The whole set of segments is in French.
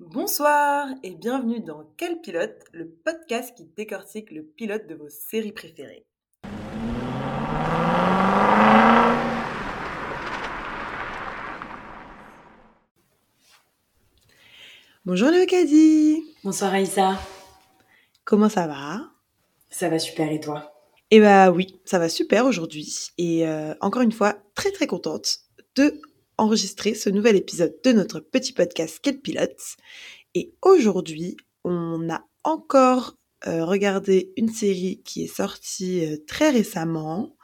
Bonsoir et bienvenue dans Quel pilote, le podcast qui décortique le pilote de vos séries préférées. Bonjour Léocadie. Bonsoir Aïssa, Comment ça va? Ça va super et toi? Eh bah oui, ça va super aujourd'hui et euh, encore une fois très très contente de enregistrer ce nouvel épisode de notre petit podcast Quel pilote. Et aujourd'hui, on a encore euh, regardé une série qui est sortie euh, très récemment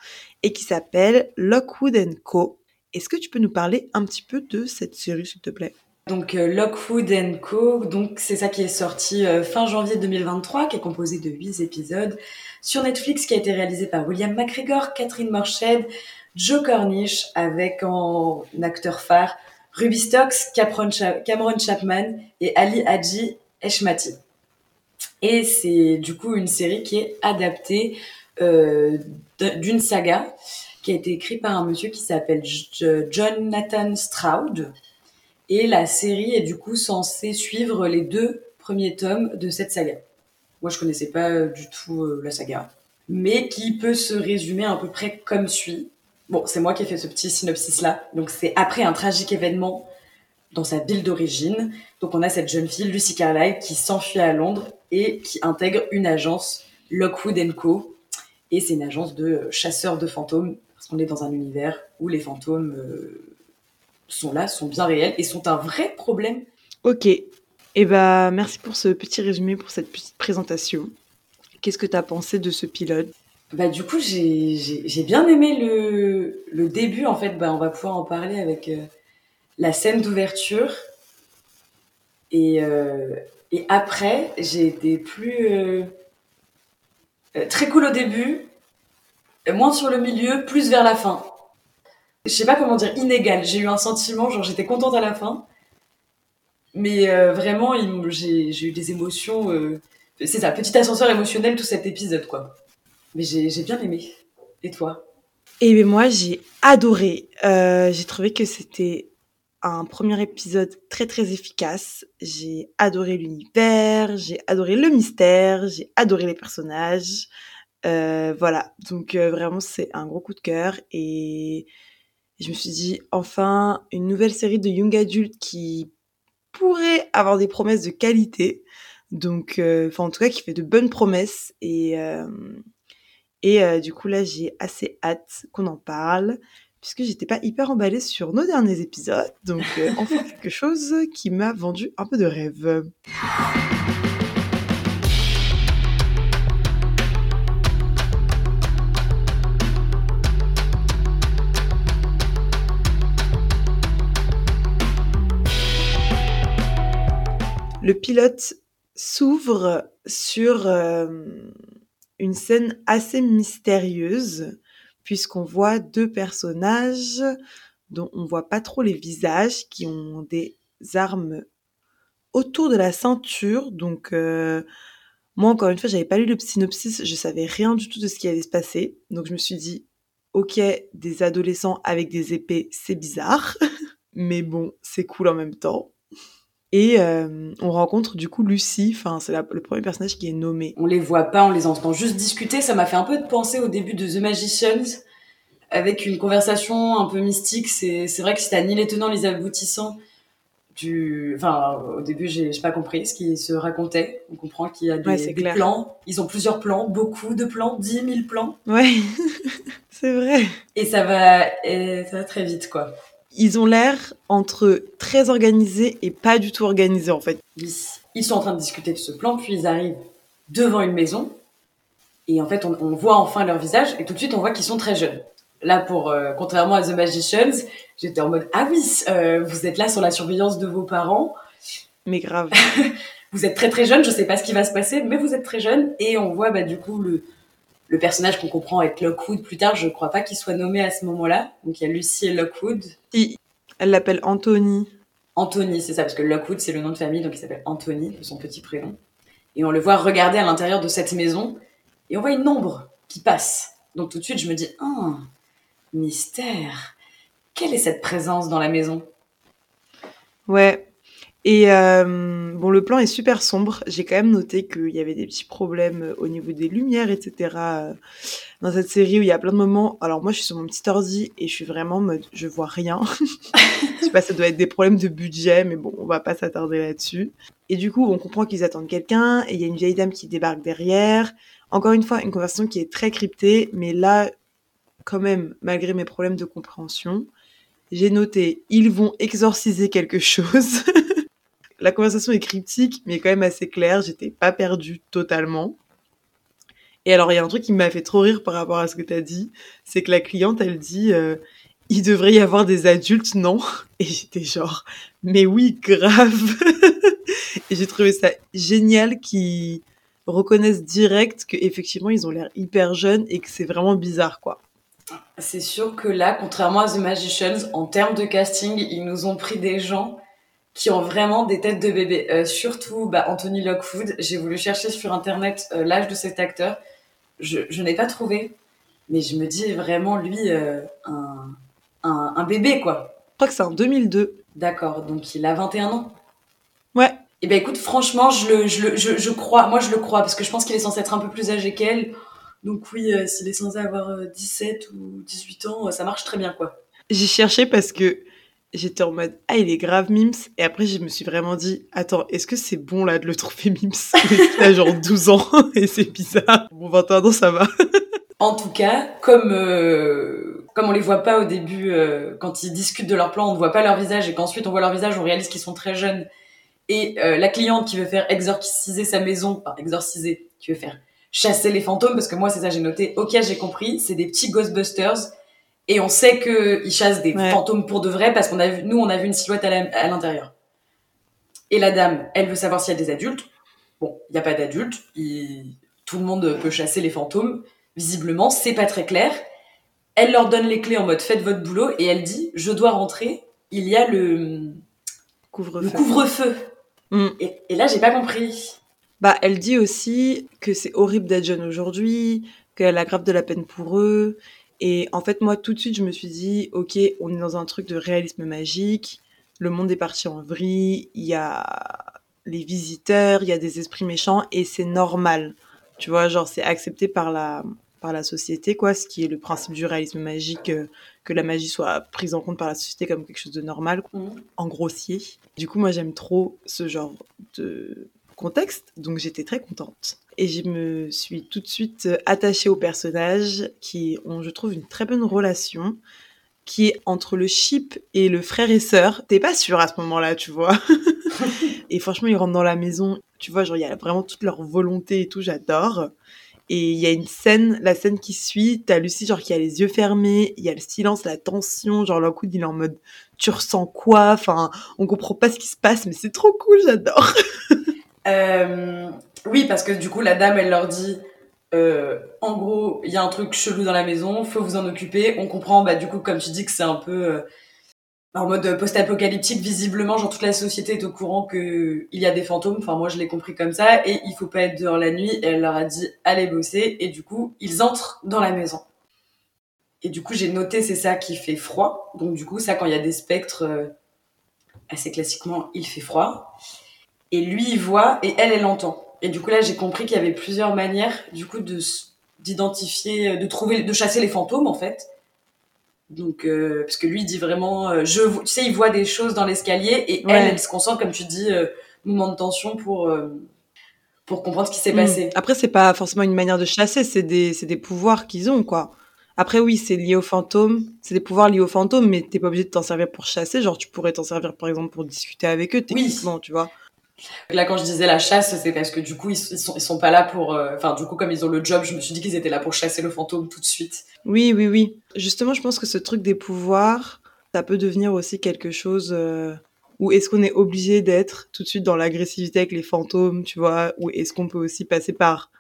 et qui s'appelle Lockwood Co. Est-ce que tu peux nous parler un petit peu de cette série, s'il te plaît? Donc euh, Lockwood Co, donc c'est ça qui est sorti fin janvier 2023, qui est composé de 8 épisodes sur Netflix, qui a été réalisé par William McGregor, Catherine Morshed, Joe Cornish, avec en acteur phare Ruby Stocks, Cameron, Cha- Cameron Chapman et Ali Hadji Eshmati. Et c'est du coup une série qui est adaptée euh, d'une saga qui a été écrite par un monsieur qui s'appelle Jonathan Stroud. Et la série est du coup censée suivre les deux premiers tomes de cette saga. Moi, je connaissais pas du tout euh, la saga, mais qui peut se résumer à peu près comme suit. Bon, c'est moi qui ai fait ce petit synopsis-là. Donc, c'est après un tragique événement dans sa ville d'origine. Donc, on a cette jeune fille, Lucy Carlyle, qui s'enfuit à Londres et qui intègre une agence, Lockwood Co. Et c'est une agence de chasseurs de fantômes, parce qu'on est dans un univers où les fantômes euh, sont là, sont bien réels et sont un vrai problème. Ok. Eh bah merci pour ce petit résumé, pour cette petite présentation. Qu'est-ce que tu as pensé de ce pilote? Bah, du coup, j'ai j'ai- j'ai bien aimé le, le début. En fait, bah, on va pouvoir en parler avec euh, la scène d'ouverture. Et, euh, et après, j'ai été plus. euh, très cool au début, moins sur le milieu, plus vers la fin. Je sais pas comment dire, inégal. J'ai eu un sentiment, genre j'étais contente à la fin. Mais vraiment, j'ai eu des émotions. c'est ça, petit ascenseur émotionnel tout cet épisode, quoi. Mais j'ai bien aimé. Et toi? Eh bien moi j'ai adoré. Euh, j'ai trouvé que c'était un premier épisode très très efficace. J'ai adoré l'univers, j'ai adoré le mystère, j'ai adoré les personnages. Euh, voilà, donc euh, vraiment c'est un gros coup de cœur et je me suis dit enfin une nouvelle série de young adultes qui pourrait avoir des promesses de qualité. Donc, enfin en tout cas qui fait de bonnes promesses et et euh, du coup, là, j'ai assez hâte qu'on en parle, puisque j'étais pas hyper emballée sur nos derniers épisodes. Donc, euh, enfin, quelque chose qui m'a vendu un peu de rêve. Le pilote s'ouvre sur euh, une scène assez mystérieuse, puisqu'on voit deux personnages dont on voit pas trop les visages, qui ont des armes autour de la ceinture. Donc, euh, moi, encore une fois, j'avais pas lu le synopsis, je savais rien du tout de ce qui allait se passer. Donc, je me suis dit, ok, des adolescents avec des épées, c'est bizarre, mais bon, c'est cool en même temps. Et euh, on rencontre du coup Lucie, enfin c'est le premier personnage qui est nommé. On les voit pas, on les entend juste discuter. Ça m'a fait un peu de penser au début de The Magicians, avec une conversation un peu mystique. C'est vrai que si t'as ni les tenants, ni les aboutissants, du... Enfin, au début, j'ai pas compris ce qui se racontait. On comprend qu'il y a des, Ouais, plans. Ils ont plusieurs plans, beaucoup de plans, 10 000 plans. Ouais, c'est vrai. Et ça va, et ça va très vite, quoi. Ils ont l'air entre très organisés et pas du tout organisés en fait. Ils, ils sont en train de discuter de ce plan, puis ils arrivent devant une maison. Et en fait, on, on voit enfin leur visage, et tout de suite, on voit qu'ils sont très jeunes. Là, pour euh, contrairement à The Magicians, j'étais en mode ah oui, euh, vous êtes là sur la surveillance de vos parents, Mais grave. vous êtes très très jeune, je sais pas ce qui va se passer, mais vous êtes très jeune, et on voit bah du coup le le personnage qu'on comprend être Lockwood plus tard. Je crois pas qu'il soit nommé à ce moment-là. Donc il y a Lucy et Lockwood. Si, elle l'appelle Anthony. Anthony, c'est ça, parce que Lockwood, c'est le nom de famille, donc il s'appelle Anthony, de son petit prénom. Et on le voit regarder à l'intérieur de cette maison, et on voit une ombre qui passe. Donc tout de suite, je me dis, ah, mystère. Quelle est cette présence dans la maison? Ouais. Et euh, bon, le plan est super sombre. J'ai quand même noté qu'il y avait des petits problèmes au niveau des lumières, etc. euh, Dans cette série où il y a plein de moments. Alors moi, je suis sur mon petit ordi et je suis vraiment en mode, je vois rien. je sais pas, ça doit être des problèmes de budget, mais bon, on va pas s'attarder là-dessus. Et du coup, on comprend qu'ils attendent quelqu'un et il y a une vieille dame qui débarque derrière. Encore une fois, une conversation qui est très cryptée, mais là, quand même, malgré mes problèmes de compréhension, j'ai noté, ils vont exorciser quelque chose. La conversation est cryptique, mais quand même assez claire. J'étais pas perdue totalement. Et alors, il y a un truc qui m'a fait trop rire par rapport à ce que t'as dit. C'est que la cliente, elle dit, euh, il devrait y avoir des adultes, non? Et j'étais genre, mais oui, grave. Et j'ai trouvé ça génial qu'ils reconnaissent direct que effectivement ils ont l'air hyper jeunes et que c'est vraiment bizarre, quoi. C'est sûr que là, contrairement à The Magicians, en termes de casting, ils nous ont pris des gens qui ont vraiment des têtes de bébé. Euh, surtout bah, Anthony Lockwood. J'ai voulu chercher sur internet euh, l'âge de cet acteur. Je, je n'ai pas trouvé, mais je me dis vraiment lui euh, un, un, un bébé quoi. Je crois que c'est en 2002. D'accord, donc il a 21 ans. Ouais. Eh ben écoute, franchement, je le, je le, je, je crois, moi je le crois parce que je pense qu'il est censé être un peu plus âgé qu'elle. Donc oui, s'il est censé avoir euh, 17 ou 18 ans, ça marche très bien quoi. J'ai cherché parce que j'étais en mode ah il est grave mims et après je me suis vraiment dit attends est-ce que c'est bon là de le trouver mims? Il a genre 12 ans et c'est bizarre bon 21 ans ça va En tout cas, comme euh, comme on les voit pas au début euh, quand ils discutent de leur plan, on ne voit pas leur visage et qu'ensuite on voit leur visage, on réalise qu'ils sont très jeunes. Et euh, la cliente qui veut faire exorciser sa maison, enfin exorciser, qui veut faire chasser les fantômes, parce que moi c'est ça j'ai noté. Ok, j'ai compris, c'est des petits Ghostbusters. Et on sait que ils chassent des Ouais. fantômes pour de vrai parce qu'on a vu, nous on a vu une silhouette à l'intérieur. Et la dame, elle veut savoir s'il y a des adultes. Bon, il n'y a pas d'adultes. il- Tout le monde peut chasser les fantômes. Visiblement, c'est pas très clair. Elle leur donne les clés en mode faites votre boulot et elle dit je dois rentrer. Il y a le, le couvre-feu couvre-feu. Mm. Et, et là, j'ai pas compris. bah elle dit aussi que c'est horrible d'être jeune aujourd'hui qu'elle aggrave de la peine pour eux et en fait moi tout de suite je me suis dit ok on est dans un truc de réalisme magique. Le monde est parti en vrille. Il y a les visiteurs il y a des esprits méchants et c'est normal. Tu vois genre c'est accepté par la par la société quoi ce qui est le principe du réalisme magique euh, que la magie soit prise en compte par la société comme quelque chose de normal en grossier. Du coup, moi, j'aime trop ce genre de contexte, donc j'étais très contente. Et je me suis tout de suite euh, attachée aux personnages qui ont, je trouve, une très bonne relation, qui est entre le ship et le frère et sœur. T'es pas sûr à ce moment-là, tu vois. et franchement, ils rentrent dans la maison, tu vois, genre, il y a vraiment toute leur volonté et tout, j'adore. Et il y a une scène, la scène qui suit, t'as Lucie genre qui a les yeux fermés, il y a le silence, la tension, genre coude il est en mode tu ressens quoi? Enfin, on comprend pas ce qui se passe, mais c'est trop cool, j'adore. Euh, oui, parce que du coup, la dame, elle leur dit, euh, en gros, il y a un truc chelou dans la maison, faut vous en occuper. On comprend, bah du coup, comme tu dis, que c'est un peu euh, en mode post-apocalyptique. Visiblement, genre toute la société est au courant que il y a des fantômes. Enfin, moi, je l'ai compris comme ça. Et il faut pas être dehors la nuit. Et elle leur a dit, allez bosser. Et du coup, ils entrent dans la maison. Et du coup, j'ai noté, c'est ça qui fait froid. Donc du coup, ça, quand il y a des spectres, assez classiquement, il fait froid. Et lui, il voit, et elle, elle entend. Et du coup, là, j'ai compris qu'il y avait plusieurs manières, du coup, de d'identifier, de trouver, de chasser les fantômes, en fait. Donc, euh, parce que lui, il dit vraiment, euh, je, tu sais, il voit des choses dans l'escalier, et Ouais. elle, elle se concentre, comme tu dis, euh, moment de tension pour, euh, pour comprendre ce qui s'est Mm. passé. Après, c'est pas forcément une manière de chasser, c'est des, c'est des pouvoirs qu'ils ont, quoi. Après, oui, c'est lié aux fantômes, c'est des pouvoirs liés aux fantômes, mais t'es pas obligé de t'en servir pour chasser. Genre, tu pourrais t'en servir, par exemple, pour discuter avec eux, techniquement, tu vois. Là, quand je disais la chasse, c'est parce que du coup, ils, ils sont, ils sont pas là pour, euh, enfin, du coup, comme ils ont le job, je me suis dit qu'ils étaient là pour chasser le fantôme tout de suite. Oui, oui, oui. Justement, je pense que ce truc des pouvoirs, ça peut devenir aussi quelque chose euh, où est-ce qu'on est obligé d'être tout de suite dans l'agressivité avec les fantômes, tu vois, ou est-ce qu'on peut aussi passer par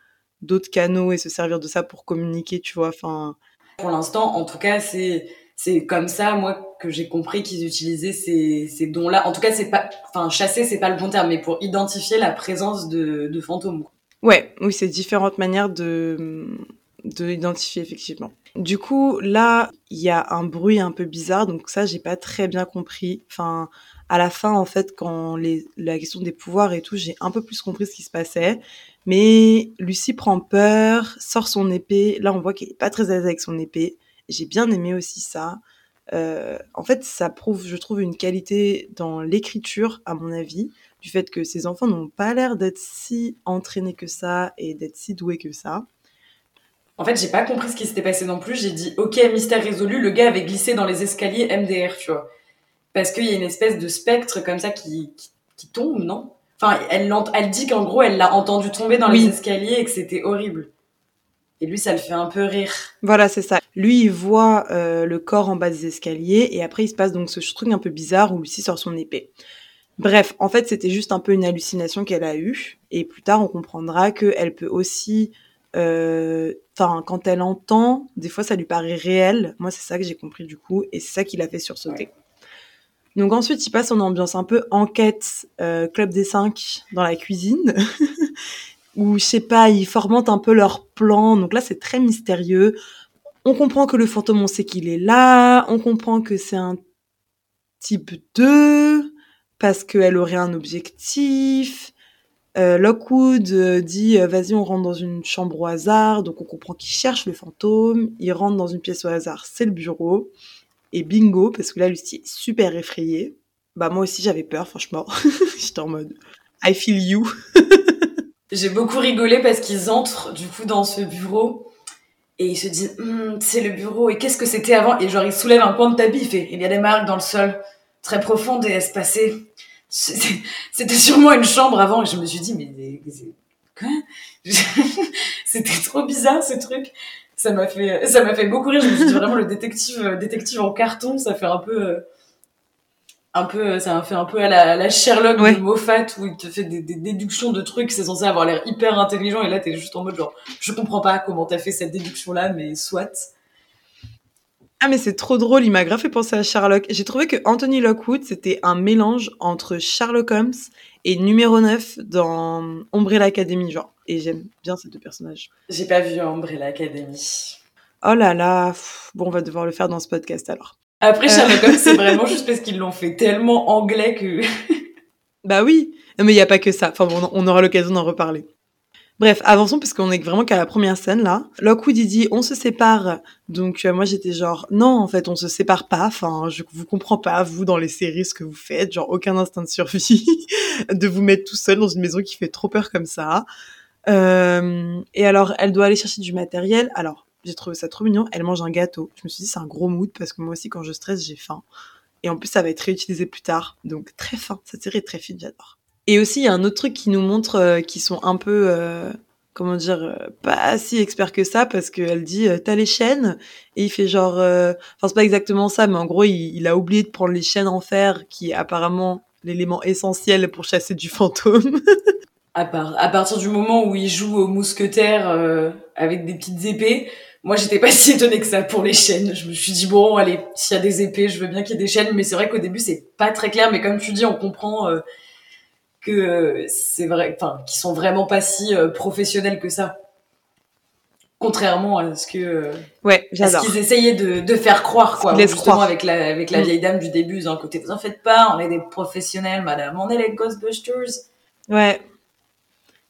d'autres canaux et se servir de ça pour communiquer, tu vois, enfin... Pour l'instant, en tout cas, c'est c'est comme ça, moi, que j'ai compris qu'ils utilisaient ces, ces dons-là. En tout cas, c'est pas, enfin, chasser, c'est pas le bon terme, mais pour identifier la présence de, de fantômes. Ouais, oui, c'est différentes manières de, de l'identifier, effectivement. Du coup, là, il y a un bruit un peu bizarre, donc ça, j'ai pas très bien compris. Enfin, À la fin, en fait, quand les, la question des pouvoirs et tout, j'ai un peu plus compris ce qui se passait. Mais Lucie prend peur, sort son épée. Là, on voit qu'elle est pas très à l'aise avec son épée. J'ai bien aimé aussi ça. Euh, en fait, ça prouve, je trouve, une qualité dans l'écriture, à mon avis, du fait que ces enfants n'ont pas l'air d'être si entraînés que ça et d'être si doués que ça. En fait, j'ai pas compris ce qui s'était passé non plus. J'ai dit, ok, mystère résolu, le gars avait glissé dans les escaliers MDR, tu vois. Parce qu'il y a une espèce de spectre comme ça qui, qui, tombe, non? Enfin, elle, elle dit qu'en gros, elle l'a entendu tomber dans les escaliers et que c'était horrible. Et lui, ça le fait un peu rire. Voilà, c'est ça. Lui, il voit euh, le corps en bas des escaliers et après, il se passe donc ce truc un peu bizarre où Lucie sort son épée. Bref, en fait, c'était juste un peu une hallucination qu'elle a eue. Et plus tard, on comprendra qu'elle peut aussi euh, enfin, quand elle entend, des fois, ça lui paraît réel. Moi, c'est ça que j'ai compris du coup, et c'est ça qui l'a fait sursauter. Donc ensuite, il passe en ambiance un peu enquête, euh, club des cinq dans la cuisine, où je sais pas, ils formentent un peu leur plan. Donc là, c'est très mystérieux. On comprend que le fantôme, on sait qu'il est là. On comprend que c'est un type 2 parce qu'elle aurait un objectif. Euh, Lockwood euh, dit euh, vas-y on rentre dans une chambre au hasard donc on comprend qu'il cherche le fantôme il rentre dans une pièce au hasard c'est le bureau et bingo parce que là Lucie est super effrayée bah moi aussi j'avais peur franchement j'étais en mode I feel you j'ai beaucoup rigolé parce qu'ils entrent du coup dans ce bureau et ils se disent hum, c'est le bureau et qu'est-ce que c'était avant? Et genre il soulève un coin de tapis il fait il y a des marques dans le sol. Très profondes et espacées c'était sûrement une chambre avant et je me suis dit mais quoi? C'était trop bizarre ce truc. Ça m'a fait ça m'a fait beaucoup rire. Je me suis dit vraiment le détective détective en carton ça fait un peu euh, un peu ça m'a fait un peu à la, Sherlock de Moffat où il te fait des, déductions de trucs c'est censé avoir l'air hyper intelligent et là t'es juste en mode genre je comprends pas comment t'as fait cette déduction là mais soit ah mais c'est trop drôle, il m'a grave fait penser à Sherlock. J'ai trouvé que Anthony Lockwood, c'était un mélange entre Sherlock Holmes et numéro 9 dans Umbrella Academy, genre. Et j'aime bien ces deux personnages. J'ai pas vu Umbrella Academy. Oh là là, bon on va devoir le faire dans ce podcast alors. Après Sherlock Holmes, c'est vraiment juste parce qu'ils l'ont fait tellement anglais que... bah oui, mais il y a pas que ça. Enfin bon, on aura l'occasion d'en reparler. Bref, avançons parce qu'on est vraiment qu'à la première scène là. Lockwood il dit on se sépare. Donc euh, moi j'étais genre non en fait on se sépare pas. Enfin je vous comprends pas vous dans les séries ce que vous faites. Genre aucun instinct de survie de vous mettre tout seul dans une maison qui fait trop peur comme ça. Euh, et alors elle doit aller chercher du matériel. Alors j'ai trouvé ça trop mignon. Elle mange un gâteau. Je me suis dit c'est un gros mood parce que moi aussi quand je stresse j'ai faim. Et en plus ça va être réutilisé plus tard. Donc très fin. Cette série est très fine j'adore. Et aussi, il y a un autre truc qui nous montre euh, qu'ils sont un peu, euh, comment dire, euh, pas si experts que ça, parce qu'elle dit, t'as les chaînes, et il fait genre, enfin c'est pas exactement ça, mais en gros, il, a oublié de prendre les chaînes en fer, qui est apparemment l'élément essentiel pour chasser du fantôme. à, part, à partir du moment où il joue au mousquetaire avec des petites épées, moi j'étais pas si étonnée que ça pour les chaînes. Je me suis dit bon allez, s'il y a des épées, je veux bien qu'il y ait des chaînes, mais c'est vrai qu'au début c'est pas très clair. Mais comme tu dis, on comprend que c'est vrai, enfin, qui sont vraiment pas si euh, professionnels que ça. Contrairement à ce que, euh, ouais, j'adore. qu'ils essayaient de, de, faire croire, quoi. Justement, avec la, avec la mm. vieille dame du début, d'un côté, vous en faites pas, on est des professionnels, madame, on est les Ghostbusters. Ouais.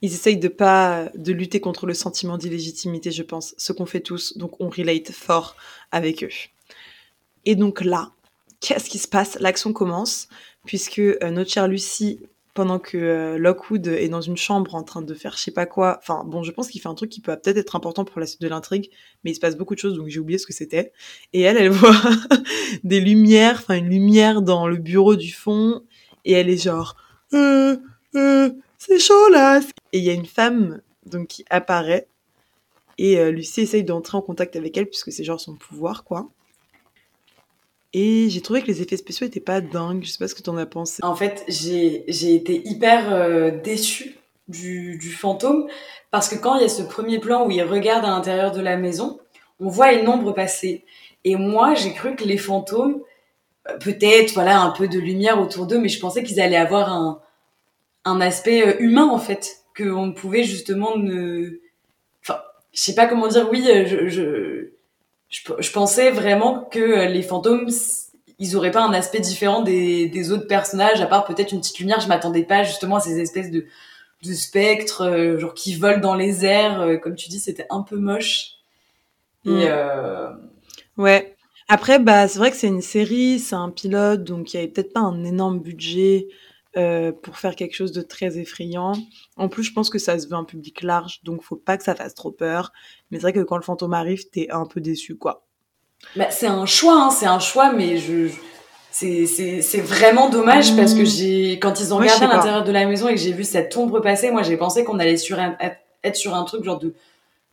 Ils essayent de pas, de lutter contre le sentiment d'illégitimité, je pense. Ce qu'on fait tous, donc on relate fort avec eux. Et donc là, qu'est-ce qui se passe? L'action commence, puisque euh, notre chère Lucie pendant que euh, Lockwood est dans une chambre en train de faire je sais pas quoi. Enfin, bon, je pense qu'il fait un truc qui peut peut-être être important pour la suite de l'intrigue, mais il se passe beaucoup de choses, donc j'ai oublié ce que c'était. Et elle, elle voit des lumières, enfin une lumière dans le bureau du fond, et elle est genre, euh, euh, c'est chaud là. Et il y a une femme donc qui apparaît, et euh, Lucie essaye d'entrer en contact avec elle puisque c'est genre son pouvoir, quoi. Et j'ai trouvé que les effets spéciaux étaient pas dingues. Je sais pas ce que t'en as pensé. En fait, j'ai, été hyper euh, déçue du, du fantôme parce que quand il y a ce premier plan où il regarde à l'intérieur de la maison, on voit une ombre passer. Et moi, j'ai cru que les fantômes, euh, peut-être, voilà, un peu de lumière autour d'eux, mais je pensais qu'ils allaient avoir un, un aspect euh, humain, en fait, qu'on pouvait justement ne... Enfin, je sais pas comment dire, oui, je, je je, pensais vraiment que les fantômes, ils auraient pas un aspect différent des, des autres personnages, à part peut-être une petite lumière. Je m'attendais pas justement à ces espèces de, de spectres, euh, genre qui volent dans les airs. Euh, comme tu dis, c'était un peu moche. Et Mm. euh, Ouais. Après, bah, c'est vrai que c'est une série, c'est un pilote, donc il y avait peut-être pas un énorme budget euh, pour faire quelque chose de très effrayant. En plus, je pense que ça se veut un public large, donc faut pas que ça fasse trop peur. Mais c'est vrai que quand le fantôme arrive, t'es un peu déçu, quoi. bah, c'est un choix, hein, c'est un choix, mais je, c'est, vraiment dommage parce que Mm. j'ai, quand ils ont regardé à l'intérieur de la maison et que j'ai vu cette ombre passer, moi j'ai pensé qu'on allait sur un- être sur un truc genre de,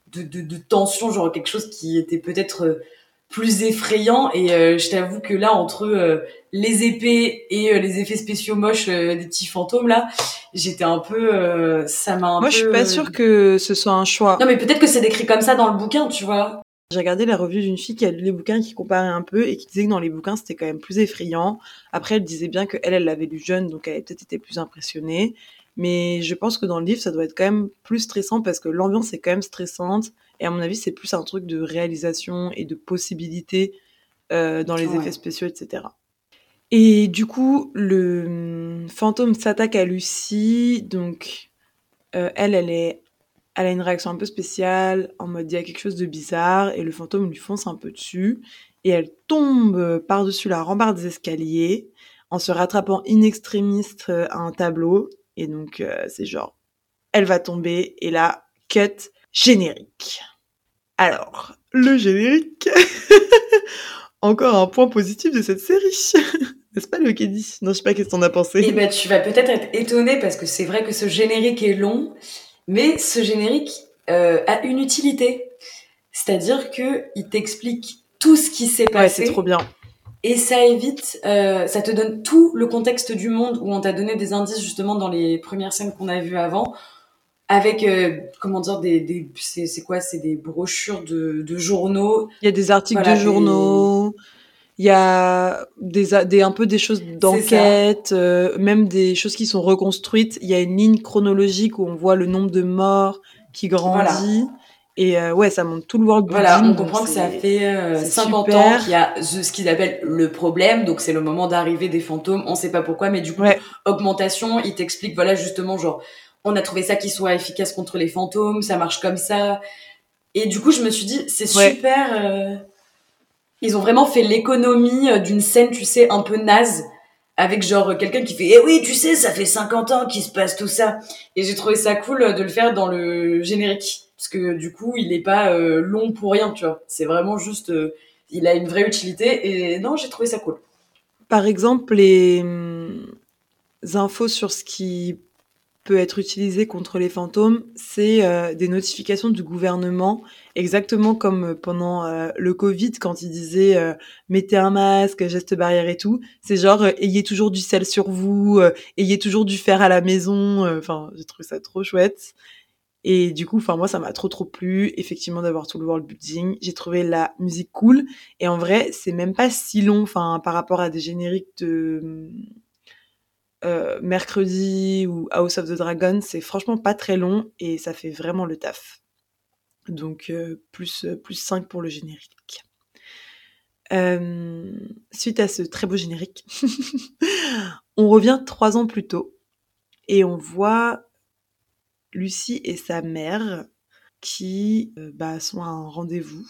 de, de, de tension, genre quelque chose qui était peut-être euh, plus effrayant. Et euh, je t'avoue que là, entre euh, les épées et euh, les effets spéciaux moches des petits fantômes là, j'étais un peu, ça m'a un Moi, peu. je suis pas sûre que ce soit un choix. Non mais peut-être que c'est décrit comme ça dans le bouquin, tu vois. J'ai regardé la revue d'une fille qui a lu les bouquins, qui comparait un peu et qui disait que dans les bouquins c'était quand même plus effrayant. Après, elle disait bien que elle, elle l'avait lu jeune, donc elle avait peut-être été plus impressionnée. Mais je pense que dans le livre, ça doit être quand même plus stressant parce que l'ambiance est quand même stressante. Et à mon avis, c'est plus un truc de réalisation et de possibilités euh, dans les Ouais. effets spéciaux, etc. Et du coup, le hum, fantôme s'attaque à Lucie. Donc, euh, elle, elle est elle a une réaction un peu spéciale, en mode il y a quelque chose de bizarre, et le fantôme lui fonce un peu dessus, et elle tombe euh, par-dessus la rambarde des escaliers, en se rattrapant in extremis euh, à un tableau, et donc euh, c'est genre, elle va tomber, et là, cut, générique. Alors, le générique, encore un point positif de cette série, n'est-ce pas le Kedi Non, je sais pas qu'est-ce que t'en as pensé? Et ben tu vas peut-être être étonné parce que c'est vrai que ce générique est long, mais ce générique euh, a une utilité. C'est-à-dire que il t'explique tout ce qui s'est ouais, passé c'est trop bien. et ça évite, euh, ça te donne tout le contexte du monde où on t'a donné des indices justement dans les premières scènes qu'on a vues avant, avec euh, comment dire des, des c'est quoi, c'est des brochures de, de journaux. Il y a des articles Voilà, de journaux, il y a des, un peu des choses d'enquête, euh, même des choses qui sont reconstruites. Il y a une ligne chronologique où on voit le nombre de morts qui grandit. Et euh, ouais, ça montre tout le world. Voilà, on comprend que ça fait euh, c'est 50 super. ans qu'il y a ce, ce qu'ils appellent le problème, donc c'est le moment d'arrivée des fantômes, on sait pas pourquoi, mais du coup, Ouais. augmentation, il t'explique, voilà, justement, genre, on a trouvé ça qui soit efficace contre les fantômes, ça marche comme ça. Et du coup, je me suis dit, c'est Ouais. super. euh, Ils ont vraiment fait l'économie euh, d'une scène, tu sais, un peu naze, avec genre quelqu'un qui fait, eh oui, tu sais, ça fait 50 ans qu'il se passe tout ça. Et j'ai trouvé ça cool euh, de le faire dans le générique, parce que du coup, il est pas euh, long pour rien, tu vois. C'est vraiment juste, euh, il a une vraie utilité. Et non, j'ai trouvé ça cool. Par exemple, les hum, infos sur ce qui peut être utilisé contre les fantômes, c'est euh, des notifications du gouvernement, exactement comme euh, pendant euh, le Covid quand ils disaient euh, mettez un masque, geste barrière et tout. C'est genre euh, ayez toujours du sel sur vous, euh, ayez toujours du fer à la maison. Enfin, j'ai trouvé ça trop chouette. Et du coup, enfin moi, ça m'a trop trop plu, effectivement, d'avoir tout le world building. J'ai trouvé la musique cool. Et en vrai, c'est même pas si long, enfin, par rapport à des génériques de euh, mercredi ou House of the Dragon, c'est franchement pas très long et ça fait vraiment le taf. Donc euh, plus euh, plus 5 pour le générique. Suite à ce très beau générique, on revient trois ans plus tôt et on voit Lucie et sa mère qui bah, sont à un rendez-vous.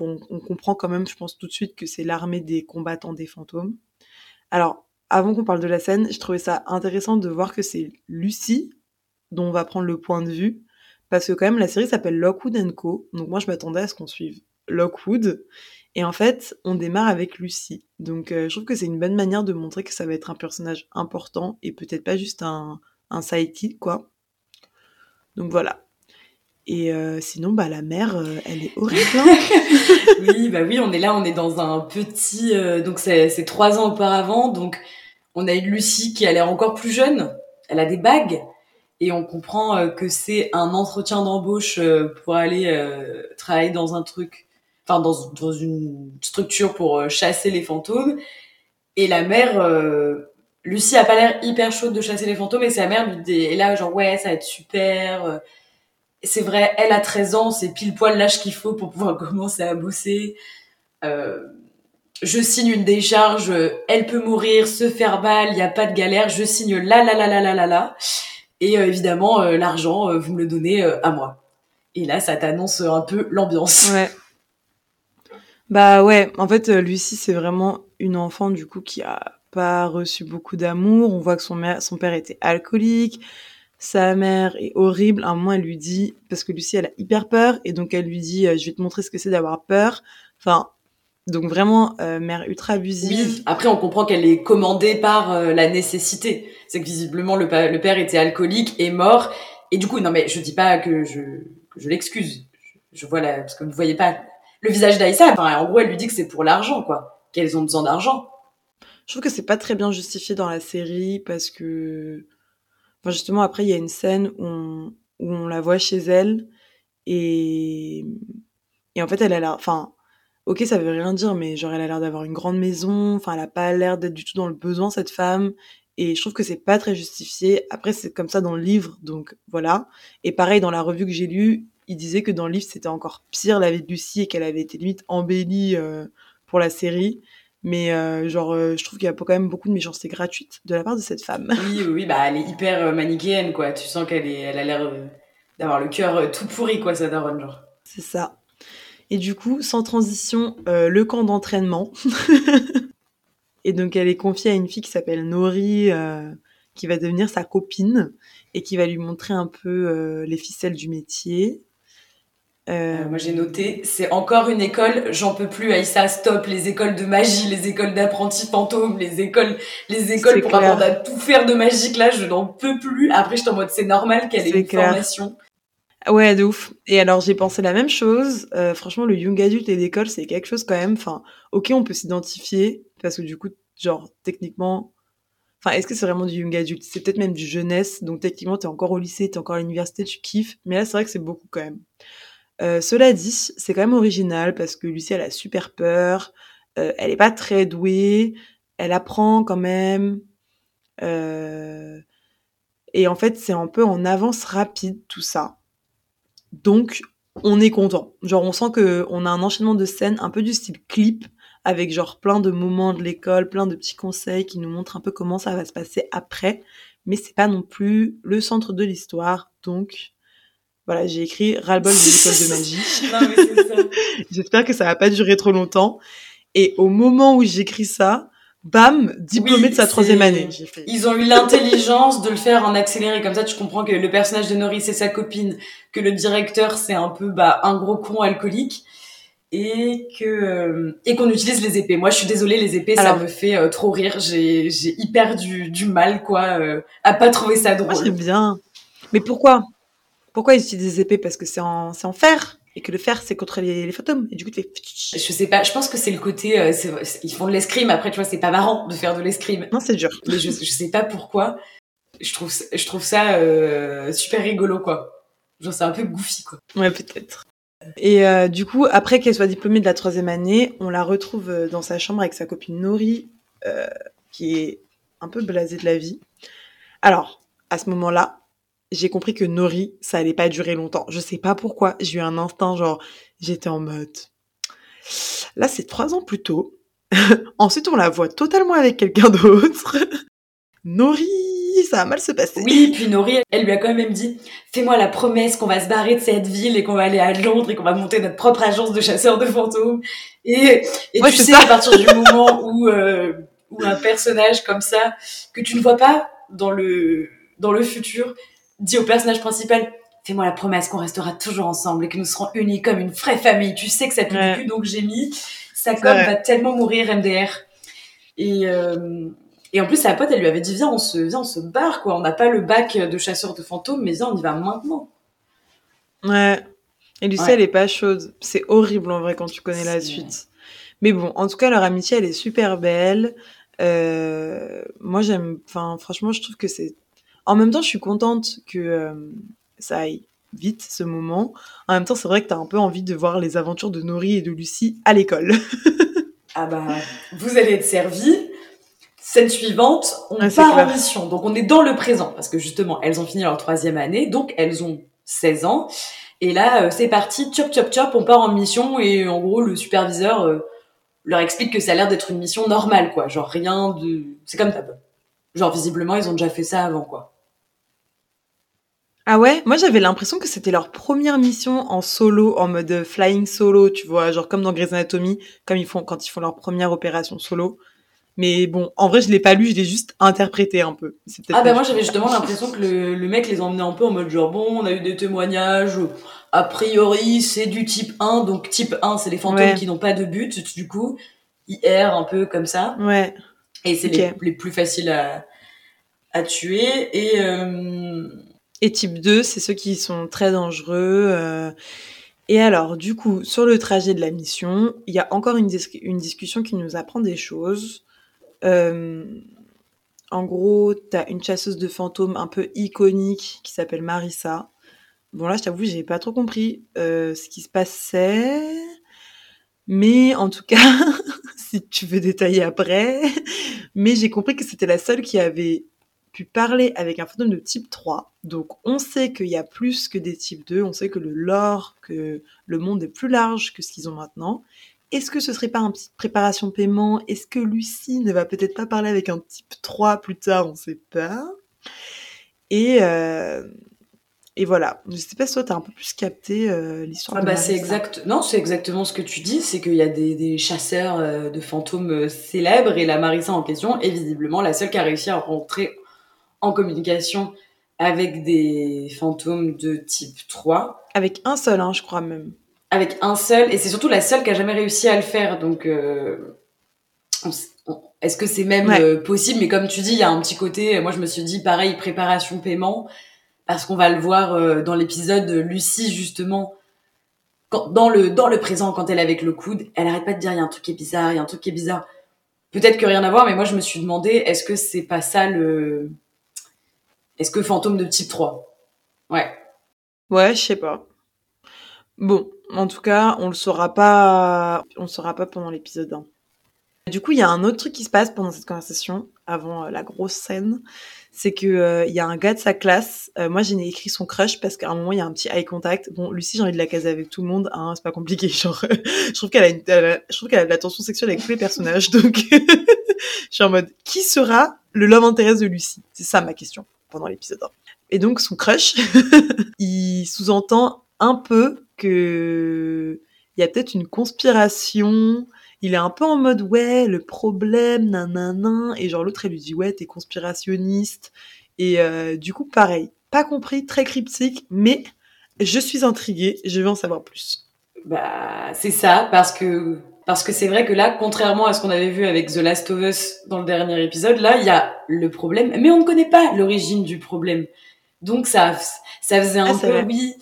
On, on comprend quand même, je pense tout de suite que c'est l'armée des combattants des fantômes. Alors, avant qu'on parle de la scène, je trouvais ça intéressant de voir que c'est Lucie dont on va prendre le point de vue, parce que quand même la série s'appelle Lockwood Co. Donc moi je m'attendais à ce qu'on suive Lockwood, et en fait on démarre avec Lucie. Donc euh, je trouve que c'est une bonne manière de montrer que ça va être un personnage important et peut-être pas juste un, un sidekick quoi. Donc voilà. Et euh, sinon bah la mère euh, elle est horrible. Hein oui, bah oui, on est là, on est dans un petit, donc c'est trois ans auparavant, donc on a une Lucie qui a l'air encore plus jeune, elle a des bagues, et on comprend euh, que c'est un entretien d'embauche euh, pour aller euh, travailler dans un truc, enfin dans, une structure pour chasser les fantômes, et la mère, Lucie a pas l'air hyper chaude de chasser les fantômes, et sa mère lui dit, est là genre ouais, ça va être super. c'est vrai, elle a 13 ans, c'est pile poil l'âge qu'il faut pour pouvoir commencer à bosser. Je signe une décharge, elle peut mourir, se faire mal, il n'y a pas de galère, je signe là, là, là, là, là, là, là. Et euh, évidemment, euh, l'argent, euh, vous me le donnez à moi. Et là, ça t'annonce un peu l'ambiance. Ouais. Bah ouais, en fait, Lucie, c'est vraiment une enfant, du coup, qui a pas reçu beaucoup d'amour. On voit que son, son père était alcoolique. Sa mère est horrible. Un moment, elle lui dit, parce que Lucie, elle a hyper peur, et donc elle lui dit, je vais te montrer ce que c'est d'avoir peur. Enfin, donc vraiment, euh, mère ultra abusive. Oui. Après, on comprend qu'elle est commandée par euh, la nécessité. C'est que visiblement, le, le, père était alcoolique et mort. Et du coup, non mais je dis pas que je, que je l'excuse. Je, vois là, parce que vous ne voyez pas le visage d'Aïssa. Enfin, en gros, elle lui dit que c'est pour l'argent, quoi. Qu'elles ont besoin d'argent. Je trouve que c'est pas très bien justifié dans la série parce que, enfin justement, après il y a une scène où on, où on la voit chez elle et et en fait elle a l'air, enfin ok, ça veut rien dire, mais genre, elle a l'air d'avoir une grande maison, enfin, elle a pas l'air d'être du tout dans le besoin, cette femme, et je trouve que c'est pas très justifié. Après, c'est comme ça dans le livre, donc voilà. Et pareil, dans la revue que j'ai lue, il disait que dans le livre, c'était encore pire la vie de Lucie et qu'elle avait été limite embellie euh, pour la série. Mais euh, genre, euh, je trouve qu'il y a quand même beaucoup de méchanceté gratuite de la part de cette femme. Oui, oui, bah elle est hyper manichéenne, quoi. Tu sens qu'elle est, elle a l'air d'avoir le cœur tout pourri, quoi, sa daronne, genre. C'est ça. Et du coup, sans transition, euh, le camp d'entraînement. et donc, elle est confiée à une fille qui s'appelle Nori, euh, qui va devenir sa copine et qui va lui montrer un peu euh, les ficelles du métier. moi j'ai noté, c'est encore une école, j'en peux plus, Aïssa, stop, les écoles de magie, les écoles d'apprentis fantômes, les écoles, les écoles pour apprendre à tout faire de magique, là, je n'en peux plus. Après, je suis en mode, c'est normal qu'elle ait une formation. Ouais, de ouf. Et alors j'ai pensé la même chose. Euh, franchement, le young adulte et l'école, c'est quelque chose quand même. Enfin, ok, on peut s'identifier parce que du coup, genre techniquement, enfin, est-ce que c'est vraiment du young adulte C'est peut-être même du jeunesse. Donc techniquement, t'es encore au lycée, t'es encore à l'université, tu kiffes. Mais là, c'est vrai que c'est beaucoup quand même. Euh, cela dit, c'est quand même original parce que Lucie, elle a super peur. Euh, elle est pas très douée. Elle apprend quand même. Et en fait, c'est un peu en avance rapide tout ça. Donc, on est content. Genre, on sent que on a un enchaînement de scènes un peu du style clip, avec genre plein de moments de l'école, plein de petits conseils qui nous montrent un peu comment ça va se passer après. Mais c'est pas non plus le centre de l'histoire. Donc, voilà, j'ai écrit ras-le-bol de l'école de magie. J'espère que ça va pas durer trop longtemps. Et au moment où j'écris ça, bam, diplômé de sa troisième année. Ils ont eu l'intelligence de le faire en accéléré, comme ça tu comprends que le personnage de Norris c'est sa copine, que le directeur c'est un peu bah, un gros con alcoolique et que euh, et qu'on utilise les épées. Moi je suis désolée, les épées ça me fait euh, trop rire. J'ai j'ai hyper du, du mal quoi euh, à pas trouver ça drôle. Moi j'aime bien. Mais pourquoi? Pourquoi ils utilisent des épées? Parce que c'est en c'est en fer? Et que le fer c'est contre les, les, fantômes. Et du coup tu fais je sais pas je pense que c'est le côté euh, ils font de l'escrime. Après tu vois c'est pas marrant de faire de l'escrime. Non c'est dur. Mais je, je sais pas pourquoi. Je trouve je trouve ça euh, super rigolo quoi. Genre c'est un peu goofy quoi. Ouais peut-être. Et euh, du coup après qu'elle soit diplômée de la troisième année on la retrouve dans sa chambre avec sa copine Nori qui est un peu blasée de la vie. Alors à ce moment là j'ai compris que Nori, ça allait pas durer longtemps. Je sais pas pourquoi. J'ai eu un instinct, genre, j'étais en mode. Là, c'est trois ans plus tôt. Ensuite, on la voit totalement avec quelqu'un d'autre. Nori, ça va mal se passer. Oui, puis Nori, elle lui a quand même dit, fais-moi la promesse qu'on va se barrer de cette ville et qu'on va aller à Londres et qu'on va monter notre propre agence de chasseurs de fantômes. Et, et tu sais, à partir du moment où, euh, où un personnage comme ça, que tu ne vois pas dans le, dans le futur, dit au personnage principal fais-moi la promesse qu'on restera toujours ensemble et que nous serons unis comme une vraie famille. Tu sais que ça pue ouais. cul, donc j'ai mis sa com va tellement mourir MDR. Et euh, et en plus sa pote elle lui avait dit viens on se viens on se barre quoi. On n'a pas le bac de chasseur de fantômes mais viens on y va maintenant. Ouais. Et Lucie ouais. elle est pas chaude. C'est horrible en vrai quand tu connais la suite. Mais bon en tout cas leur amitié elle est super belle. Euh, moi j'aime enfin franchement je trouve que c'est en même temps, je suis contente que euh, ça aille vite ce moment. En même temps, c'est vrai que tu as un peu envie de voir les aventures de Nori et de Lucie à l'école. ah bah, vous allez être servis. Scène suivante, on ah, part en mission. Donc on est dans le présent parce que justement, elles ont fini leur troisième année, donc elles ont 16 ans. Et là, euh, c'est parti, chop chop chop, on part en mission et en gros, le superviseur euh, leur explique que ça a l'air d'être une mission normale, quoi. Genre rien de, c'est comme ça. Genre visiblement ils ont déjà fait ça avant, quoi. Ah ouais? Moi j'avais l'impression que c'était leur première mission en solo, en mode flying solo, tu vois, genre comme dans Grey's Anatomy, comme ils font quand ils font leur première opération solo. Mais bon, en vrai, je l'ai pas lu, je l'ai juste interprété un peu. Ah bah moi j'avais justement l'impression que le, le, mec les emmenait un peu en mode genre bon, on a eu des témoignages, a priori c'est du type 1, donc type 1 c'est les fantômes qui n'ont pas de but, du coup, IR un peu comme ça. Ouais. Et c'est les, les, plus faciles à, à tuer. Et, euh, et type 2, c'est ceux qui sont très dangereux. Euh. Et alors, du coup, sur le trajet de la mission, il y a encore une, discussion qui nous apprend des choses. Euh, en gros, t'as une chasseuse de fantômes un peu iconique qui s'appelle Marissa. Bon là, je t'avoue, j'ai pas trop compris euh, ce qui se passait. Mais en tout cas, si tu veux détailler après, mais j'ai compris que c'était la seule qui avait pu parler avec un fantôme de type 3. Donc on sait qu'il y a plus que des types 2, on sait que le lore, que le monde est plus large que ce qu'ils ont maintenant. Est-ce que ce serait pas un petit préparation paiement? Est-ce que Lucie ne va peut-être pas parler avec un type 3 plus tard? On sait pas. Et, euh, et voilà. Je sais pas si toi, tu as un peu plus capté euh, l'histoire ah bah c'est exact. Non, c'est exactement ce que tu dis. C'est qu'il y a des, des chasseurs euh, de fantômes célèbres et la Marissa en question est visiblement la seule qui a réussi à rentrer en communication avec des fantômes de type 3. Avec un seul, hein, je crois même avec un seul, et c'est surtout la seule qui a jamais réussi à le faire. Donc, euh, est-ce que c'est même euh, possible? Mais comme tu dis, il y a un petit côté. Moi, je me suis dit pareil, préparation paiement, parce qu'on va le voir euh, dans l'épisode Lucie justement. Quand, dans le dans le présent, quand elle est avec le coude, elle arrête pas de dire il y a un truc qui est bizarre, il y a un truc qui est bizarre. Peut-être que rien à voir, mais moi je me suis demandé est-ce que c'est pas ça le est-ce que fantôme de type 3 Ouais. Ouais, je sais pas. Bon, en tout cas, on le saura pas, on le saura pas pendant l'épisode 1. Du coup, il y a un autre truc qui se passe pendant cette conversation, avant euh, la grosse scène, c'est que euh, y a un gars de sa classe. Euh, moi, j'ai écrit son crush parce qu'à un moment, il y a un petit eye contact. Bon, Lucie, j'ai envie de la caser avec tout le monde. Hein, c'est pas compliqué. Genre, je trouve qu'elle a, de l'attention sexuelle avec tous les personnages. Donc, je suis en mode, qui sera le love interest de Lucie? C'est ça ma question pendant l'épisode 1. Et donc, son crush, il sous-entend un peu que il y a peut-être une conspiration. Il est un peu en mode ouais, le problème, nanana. Et genre l'autre, elle lui dit ouais, t'es conspirationniste. Et euh, du coup, pareil, pas compris, très cryptique, mais je suis intriguée, je veux en savoir plus. Bah, c'est ça, parce que parce que c'est vrai que là, contrairement à ce qu'on avait vu avec The Last of Us dans le dernier épisode, là, il y a le problème, mais on ne connaît pas l'origine du problème. Donc ça, ça faisait un ah, peu, oui,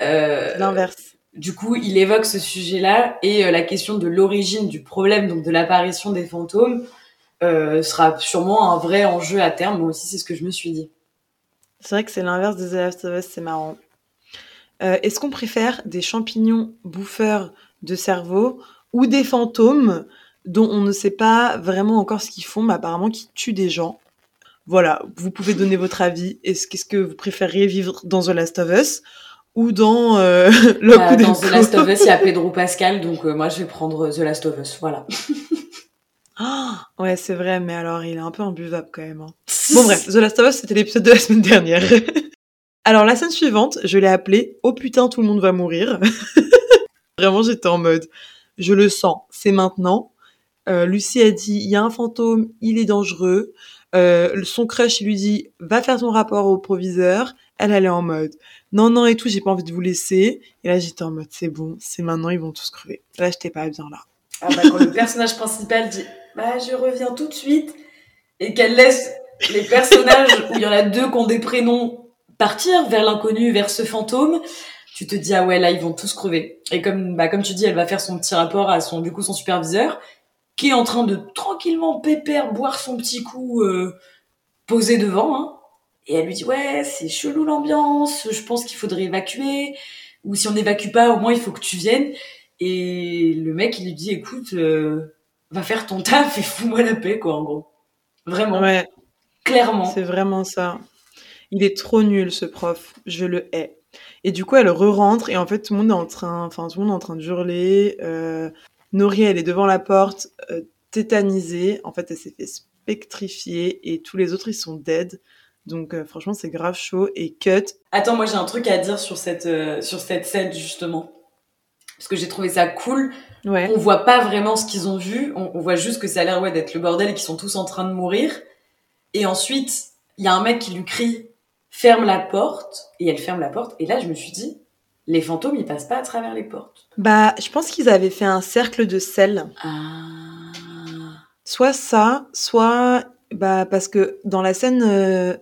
euh, L'inverse. Du coup, il évoque ce sujet-là et euh, la question de l'origine du problème, donc de l'apparition des fantômes, euh, sera sûrement un vrai enjeu à terme. Moi aussi, c'est ce que je me suis dit. C'est vrai que c'est l'inverse des The Last of Us, c'est marrant. Est-ce qu'on préfère des champignons bouffeurs de cerveau ou des fantômes dont on ne sait pas vraiment encore ce qu'ils font, mais apparemment qui tuent des gens Voilà, vous pouvez donner votre avis. Est-ce qu'est-ce que vous préfériez vivre dans The Last of Us ou dans euh, le bah, Dans The Last of Us, il y a Pedro Pascal, donc euh, moi je vais prendre The Last of Us, voilà. Ah, ouais, c'est vrai, mais alors il est un peu imbuvable quand même. Hein. Bon bref, The Last of Us, c'était l'épisode de la semaine dernière. alors la scène suivante, je l'ai appelée Oh putain, tout le monde va mourir. Vraiment, j'étais en mode Je le sens, c'est maintenant. Euh, Lucie a dit Il y a un fantôme, il est dangereux. Euh, son crush lui dit Va faire ton rapport au proviseur. Elle, elle est en mode non, non et tout, j'ai pas envie de vous laisser. Et là, j'étais en mode, c'est bon, c'est maintenant, ils vont tous crever. Là, j'étais pas bien là. Ah bah, quand le personnage principal dit, bah, je reviens tout de suite, et qu'elle laisse les personnages où il y en a deux qui ont des prénoms partir vers l'inconnu, vers ce fantôme, tu te dis, ah ouais, là, ils vont tous crever. Et comme, bah, comme tu dis, elle va faire son petit rapport à son, du coup, son superviseur, qui est en train de tranquillement pépère boire son petit coup, euh, posé devant, hein. Et elle lui dit ouais, c'est chelou l'ambiance, je pense qu'il faudrait évacuer ou si on n'évacue pas, au moins il faut que tu viennes. Et le mec il lui dit écoute, euh, va faire ton taf et fous-moi la paix quoi en gros. Vraiment. Ouais. Clairement. C'est vraiment ça. Il est trop nul ce prof, je le hais. Et du coup elle re-rentre et en fait tout le monde est en train, enfin tout le monde est en train de hurler. Euh, Nori, elle est devant la porte, euh, tétanisée. En fait, elle s'est fait spectrifier et tous les autres, ils sont dead. Donc euh, franchement, c'est grave chaud et cut. Attends, moi j'ai un truc à dire sur cette euh, sur cette scène justement. Parce que j'ai trouvé ça cool. Ouais. On voit pas vraiment ce qu'ils ont vu, on, on voit juste que ça a l'air ouais d'être le bordel et qu'ils sont tous en train de mourir. Et ensuite, il y a un mec qui lui crie ferme la porte et elle ferme la porte et là je me suis dit les fantômes ils passent pas à travers les portes. Bah, je pense qu'ils avaient fait un cercle de sel. Ah. Soit ça, soit bah parce que dans la scène euh,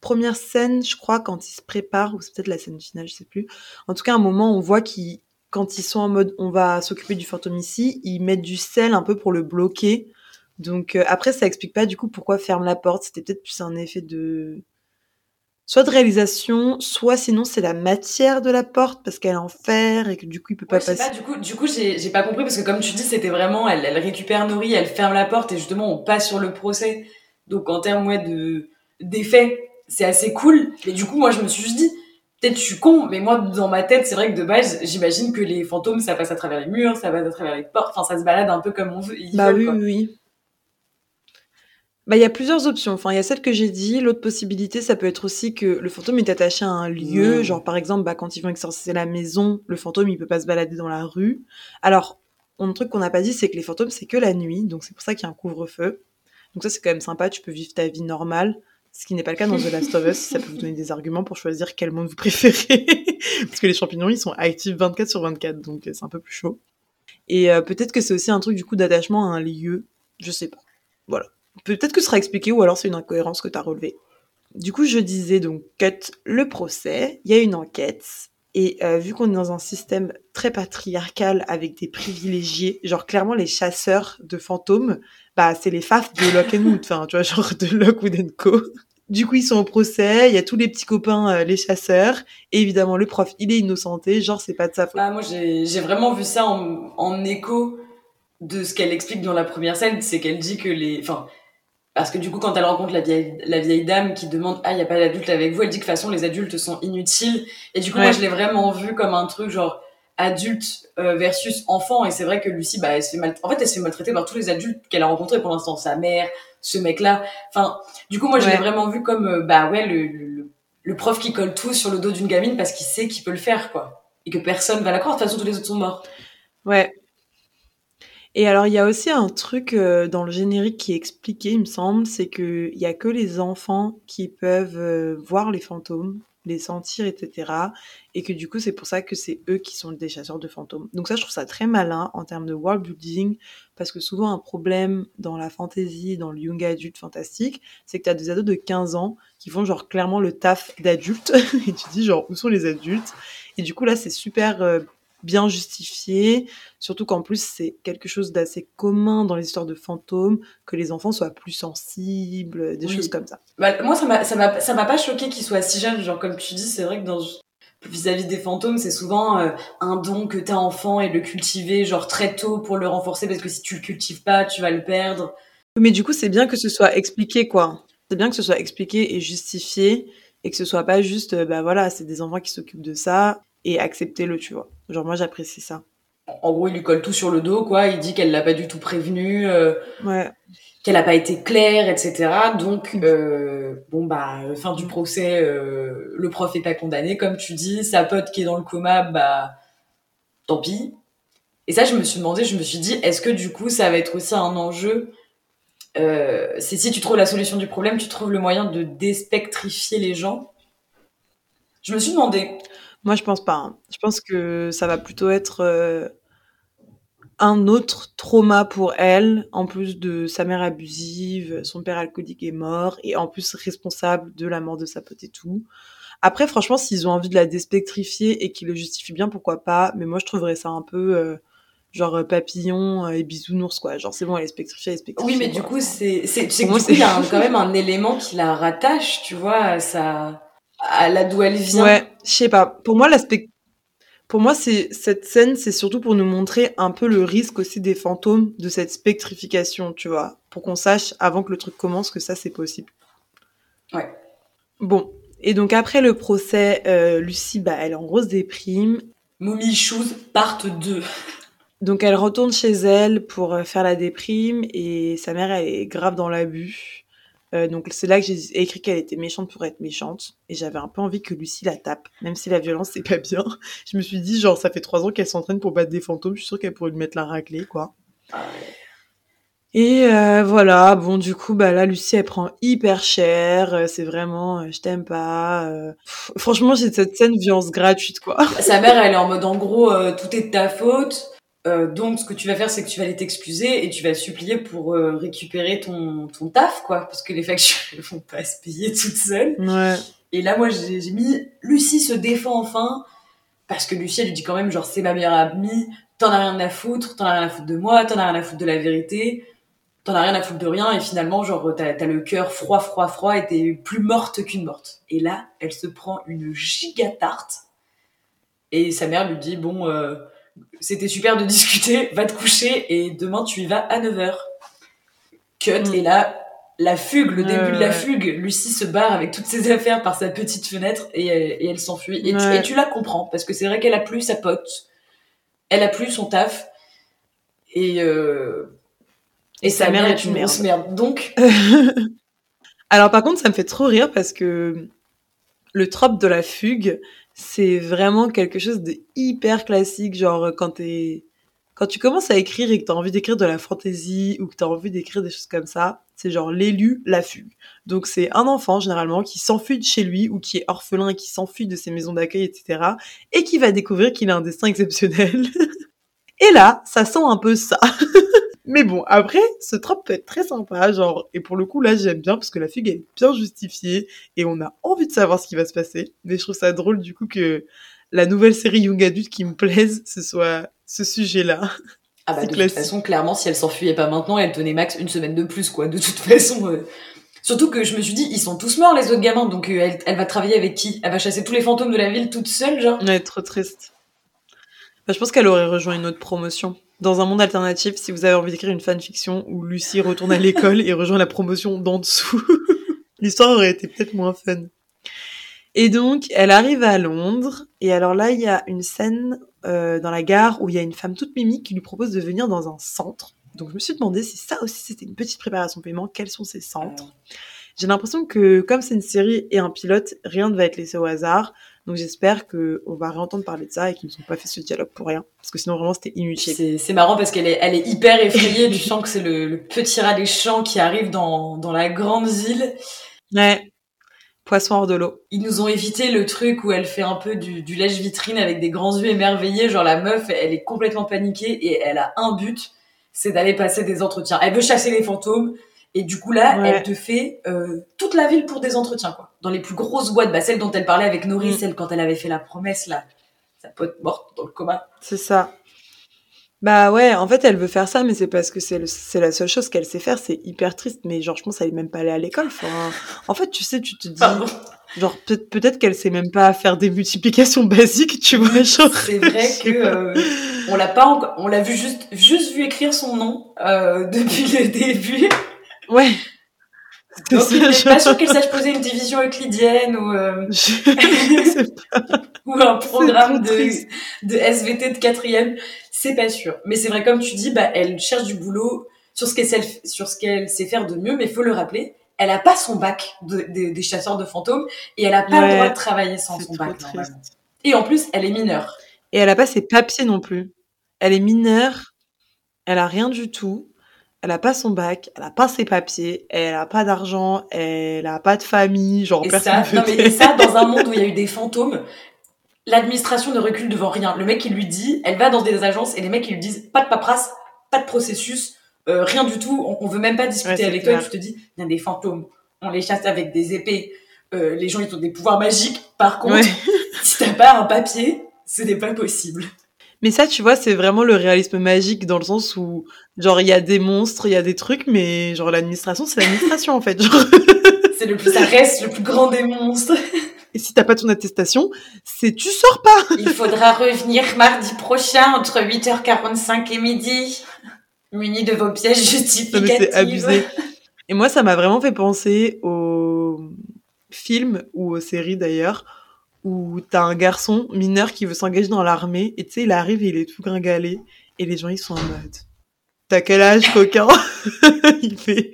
première scène, je crois quand ils se préparent ou c'est peut-être la scène finale, je sais plus. En tout cas, à un moment, on voit qu'ils quand ils sont en mode on va s'occuper du fantôme ici, ils mettent du sel un peu pour le bloquer. Donc euh, après, ça explique pas du coup pourquoi ferme la porte. C'était peut-être plus un effet de soit de réalisation, soit sinon c'est la matière de la porte parce qu'elle est en fer et que du coup il peut pas Ouais, passer. pas, du coup, du coup, j'ai, pas compris parce que comme tu dis, c'était vraiment, elle, elle récupère Nori, elle ferme la porte et justement, on passe sur le procès. Donc, en termes, ouais, de, d'effets, c'est assez cool. Mais du coup, moi, je me suis juste dit, peut-être je suis con, mais moi, dans ma tête, c'est vrai que de base, j'imagine que les fantômes, ça passe à travers les murs, ça passe à travers les portes, enfin, ça se balade un peu comme on veut. ils Bah veulent, oui, quoi. oui, oui. Bah, il y a plusieurs options. Enfin, il y a celle que j'ai dit. L'autre possibilité, ça peut être aussi que le fantôme est attaché à un lieu. Mm. Genre, par exemple, bah, quand ils vont exorciser la maison, le fantôme, il peut pas se balader dans la rue. Alors, un truc qu'on n'a pas dit, c'est que les fantômes, c'est que la nuit. Donc, c'est pour ça qu'il y a un couvre-feu. Donc, ça, c'est quand même sympa. Tu peux vivre ta vie normale. Ce qui n'est pas le cas dans The Last of Us. Ça peut vous donner des arguments pour choisir quel monde vous préférez. Parce que les champignons, ils sont actifs 24 sur 24. Donc, euh, c'est un peu plus chaud. Et euh, peut-être que c'est aussi un truc, du coup, d'attachement à un lieu. Je sais pas. Voilà. Peut-être que ce sera expliqué ou alors c'est une incohérence que tu as relevée. Du coup, je disais donc, cut le procès, il y a une enquête, et euh, vu qu'on est dans un système très patriarcal avec des privilégiés, genre clairement les chasseurs de fantômes, bah c'est les faf de Lockwood, enfin tu vois, genre de Lockwood Co. Du coup, ils sont au procès, il y a tous les petits copains, euh, les chasseurs, et évidemment le prof, il est innocenté, genre c'est pas de sa faute. Ah, moi, j'ai, j'ai vraiment vu ça en, en écho de ce qu'elle explique dans la première scène, c'est qu'elle dit que les, enfin, parce que du coup, quand elle rencontre la vieille, la vieille dame qui demande, ah, il y a pas d'adulte avec vous, elle dit que de toute façon, les adultes sont inutiles. Et du coup, Ouais. moi, je l'ai vraiment vu comme un truc genre adulte euh, versus enfant. Et c'est vrai que Lucie, bah, elle se fait mal, en fait, elle se fait maltraiter par tous les adultes qu'elle a rencontrés pour l'instant, sa mère, ce mec-là. Enfin, du coup, moi, je l'ai vraiment vu comme, euh, bah, ouais, le, le, le prof qui colle tout sur le dos d'une gamine parce qu'il sait qu'il peut le faire, quoi. Et que personne va la croire. De toute façon, tous les autres sont morts. Ouais. Et alors, il y a aussi un truc euh, dans le générique qui est expliqué, il me semble, c'est que il y a que les enfants qui peuvent euh, voir les fantômes, les sentir, etc. Et que du coup, c'est pour ça que c'est eux qui sont des chasseurs de fantômes. Donc ça, je trouve ça très malin en termes de world building, parce que souvent un problème dans la fantasy, dans le young adulte fantastique, c'est que tu as des ados de 15 ans qui font genre clairement le taf d'adulte, et tu dis genre où sont les adultes? Et du coup là, c'est super euh, bien justifié, surtout qu'en plus c'est quelque chose d'assez commun dans les histoires de fantômes, que les enfants soient plus sensibles, des Oui. choses comme ça. Bah, moi, ça m'a, pas choqué qu'il soit si jeune. Genre, comme tu dis, c'est vrai que dans, vis-à-vis des fantômes, c'est souvent euh, un don que t'as enfant et le cultiver, genre, très tôt pour le renforcer parce que si tu le cultives pas, tu vas le perdre. Mais du coup, c'est bien que ce soit expliqué, quoi. C'est bien que ce soit expliqué et justifié, et que ce soit pas juste, euh, bah voilà, c'est des enfants qui s'occupent de ça, et acceptez-le, tu vois. Genre, moi, j'apprécie ça. En gros, il lui colle tout sur le dos, quoi. Il dit qu'elle l'a pas du tout prévenu, euh, Ouais. qu'elle a pas été claire, etc. Donc, euh, bon, bah, fin du procès, euh, le prof est pas condamné, comme tu dis. Sa pote qui est dans le coma, bah, tant pis. Et ça, je me suis demandé, je me suis dit, est-ce que du coup, ça va être aussi un enjeu C'est si tu trouves la solution du problème, tu trouves le moyen de déspectrifier les gens? Je me suis demandé. Moi, je pense pas. hein. Je pense que ça va plutôt être euh, un autre trauma pour elle, en plus de sa mère abusive, son père alcoolique est mort, et en plus responsable de la mort de sa pote et tout. Après, franchement, s'ils ont envie de la déspectrifier et qu'ils le justifient bien, pourquoi pas. Mais moi, je trouverais ça un peu euh, genre euh, papillon euh, et bisounours, quoi. Genre, c'est bon, elle est spectrifiée, elle est spectrifiée. Oui, mais du quoi. coup, c'est, c'est, tu sais Pour que moi, du coup, il y a un- c'est- quand même un élément qui la rattache, tu vois, à sa, à là d'où elle vient. Ouais, je sais pas. Pour moi, l'aspect. Pour moi, c'est cette scène, c'est surtout pour nous montrer un peu le risque aussi des fantômes de cette spectrification, tu vois, pour qu'on sache avant que le truc commence que ça c'est possible. Ouais. Bon, et donc après le procès, euh, Lucie, bah, elle est en grosse déprime. Mommy Shoes, part 2. Donc elle retourne chez elle pour euh, faire la déprime et sa mère elle est grave dans l'abus. Euh, donc c'est là que j'ai écrit qu'elle était méchante pour être méchante et j'avais un peu envie que Lucie la tape, même si la violence c'est pas bien. Je me suis dit genre ça fait trois ans qu'elle s'entraîne pour battre des fantômes, je suis sûre qu'elle pourrait lui mettre la raclée quoi. Et euh, voilà, bon du coup bah là Lucie elle prend hyper cher, euh, c'est vraiment euh, je t'aime pas. Pff, franchement j'ai cette scène violence gratuite quoi. Sa mère, elle est en mode en gros, tout est de ta faute. Euh, donc, ce que tu vas faire, c'est que tu vas aller t'excuser et tu vas supplier pour euh, récupérer ton, ton taf, quoi. Parce que les factures, elles vont pas se payer toutes seules. Ouais. Et là, moi, j'ai j'ai mis Lucie se défend enfin. Parce que Lucie, elle lui dit quand même, genre, c'est ma meilleure amie, t'en as rien à foutre, t'en as rien à foutre de moi, t'en as rien à foutre de la vérité, t'en as rien à foutre de rien. Et finalement, genre, t'as as le cœur froid, froid, froid et t'es plus morte qu'une morte. Et là, elle se prend une giga tarte. Et sa mère lui dit, bon, euh, c'était super de discuter, va te coucher et demain tu y vas à 9h. Cut, Mm. et là, la fugue, le début de la fugue, Lucie se barre avec toutes ses affaires par sa petite fenêtre et, elle- et elle s'enfuit. Et, tu- Ouais. et tu la comprends, parce que c'est vrai qu'elle a plus sa pote, elle a plus son taf, et, euh, et sa mère est une grosse merde. Donc, Alors par contre, ça me fait trop rire parce que le trope de la fugue, c'est vraiment quelque chose de hyper classique. Genre quand t'es, quand tu commences à écrire et que t'as envie d'écrire de la fantaisie ou que t'as envie d'écrire des choses comme ça, c'est genre l'élu, la fugue. Donc c'est un enfant généralement qui s'enfuit de chez lui ou qui est orphelin et qui s'enfuit de ses maisons d'accueil, etc. Et qui va découvrir qu'il a un destin exceptionnel. et là, ça sent un peu ça. Mais bon, après, ce trope peut être très sympa, genre, et pour le coup, là, j'aime bien parce que la fugue elle est bien justifiée et on a envie de savoir ce qui va se passer. Mais je trouve ça drôle, du coup, que la nouvelle série Young Adult qui me plaise, ce soit ce sujet-là. ah bah, de toute façon, clairement, si elle s'enfuyait pas maintenant, elle tenait max une semaine de plus, quoi. De toute façon, euh, Surtout que je me suis dit, ils sont tous morts, les autres gamins, donc euh, elle, elle va travailler avec qui? Elle va chasser tous les fantômes de la ville toute seule, genre? Ouais, trop triste. Bah, je pense qu'elle aurait rejoint une autre promotion. Dans un monde alternatif, si vous avez envie d'écrire une fanfiction où Lucie retourne à l'école et rejoint la promotion d'en dessous, l'histoire aurait été peut-être moins fun. Et donc, elle arrive à Londres, et alors là, il y a une scène euh, dans la gare où il y a une femme toute mimique qui lui propose de venir dans un centre. Donc, je me suis demandé si ça aussi c'était une petite préparation paiement, quels sont ces centres? J'ai l'impression que, comme c'est une série et un pilote, rien ne va être laissé au hasard. Donc j'espère que on va réentendre parler de ça et qu'ils ne sont pas fait ce dialogue pour rien, parce que sinon vraiment c'était inutile. C'est marrant parce qu'elle est, elle est hyper effrayée. tu sens que c'est le, le petit rat des champs qui arrive dans, dans la grande ville. Ouais. Poisson hors de l'eau. Ils nous ont évité le truc où elle fait un peu du, du lèche-vitrine avec des grands yeux émerveillés. Genre la meuf, elle est complètement paniquée et elle a un but, c'est d'aller passer des entretiens. Elle veut chasser les fantômes. Et du coup là, Ouais. elle te fait euh, toute la ville pour des entretiens, quoi. Dans les plus grosses boîtes, bah, celle dont elle parlait avec Nori, Mm. celle quand elle avait fait la promesse, là, sa pote morte dans le coma. C'est ça. Bah ouais, en fait elle veut faire ça, mais c'est parce que c'est la seule chose qu'elle sait faire. C'est hyper triste, mais genre je pense qu'elle est même pas allée à l'école. Enfin, en fait tu sais, tu te dis, Pardon. genre peut- peut-être qu'elle sait même pas faire des multiplications basiques, tu vois, genre. C'est vrai que euh, on l'a pas encore, on l'a vu juste, juste vu écrire son nom euh, depuis le début. Ouais. Donc n'est genre- pas sûr qu'elle sache poser une division euclidienne ou, euh, Je- ou un programme de, de SVT de quatrième. C'est pas sûr. Mais c'est vrai, comme tu dis, bah, elle cherche du boulot sur ce qu'elle sait, sur ce qu'elle sait faire de mieux, mais faut le rappeler. Elle a pas son bac de- de- des chasseurs de fantômes et elle a pas Ouais, le droit de travailler sans son bac, normalement. Et en plus, elle est mineure. Et elle a pas ses papiers non plus. Elle est mineure, elle a rien du tout, elle a pas son bac, elle a pas ses papiers, elle a pas d'argent, elle a pas de famille, genre Et personne ça, non mais et ça, dans un monde où il y a eu des fantômes, l'administration ne recule devant rien. Le mec, il lui dit, elle va dans des agences et les mecs, ils lui disent, pas de paperasse, pas de processus, euh, rien du tout, on, on veut même pas discuter Ouais, avec toi. Et tu te dis, il y a des fantômes, on les chasse avec des épées, euh, les gens, ils ont des pouvoirs magiques. Par contre, Ouais. si t'as pas un papier, ce n'est pas possible. Mais ça, tu vois, c'est vraiment le réalisme magique dans le sens où, genre, il y a des monstres, il y a des trucs, mais genre l'administration, c'est l'administration en fait. Genre, C'est le plus, ça reste le plus grand des monstres. et si t'as pas ton attestation, c'est tu sors pas. Il faudra revenir mardi prochain entre 8h45 et midi, muni de vos pièces justificatives. c'est abusé. Et moi, ça m'a vraiment fait penser aux films ou aux séries d'ailleurs, où t'as un garçon mineur qui veut s'engager dans l'armée, et tu sais, il arrive et il est tout gringalé, Et les gens, ils sont en mode, t'as quel âge, coquin? Il fait,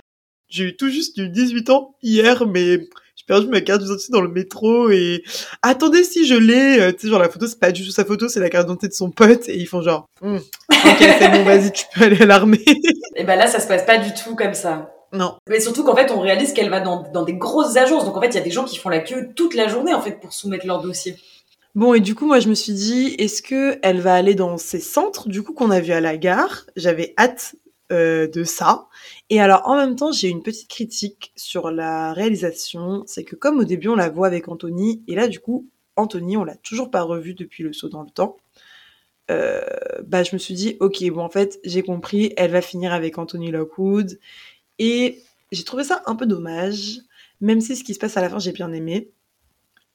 j'ai eu tout juste eu 18 ans hier, mais j'ai perdu ma carte d'identité dans le métro et attendez si je l'ai. Euh, tu sais, genre la photo, c'est pas du tout sa photo, c'est la carte d'identité de son pote et ils font genre, Hum, ok, c'est bon, vas-y, tu peux aller à l'armée. Et ben là, ça se passe pas du tout comme ça. Non. Mais surtout qu'en fait, on réalise qu'elle va dans, dans des grosses agences. Donc en fait, il y a des gens qui font la queue toute la journée en fait pour soumettre leur dossier. Bon, et du coup, moi, je me suis dit, est-ce que elle va aller dans ces centres, du coup, qu'on a vu à la gare? J'avais hâte euh, de ça. Et alors, en même temps, j'ai une petite critique sur la réalisation. C'est que comme au début, on la voit avec Anthony, et là, du coup, Anthony, on l'a toujours pas revu depuis le saut dans le temps. Euh, bah, je me suis dit, ok, bon, en fait, j'ai compris, elle va finir avec Anthony Lockwood. Et j'ai trouvé ça un peu dommage, même si ce qui se passe à la fin, j'ai bien aimé.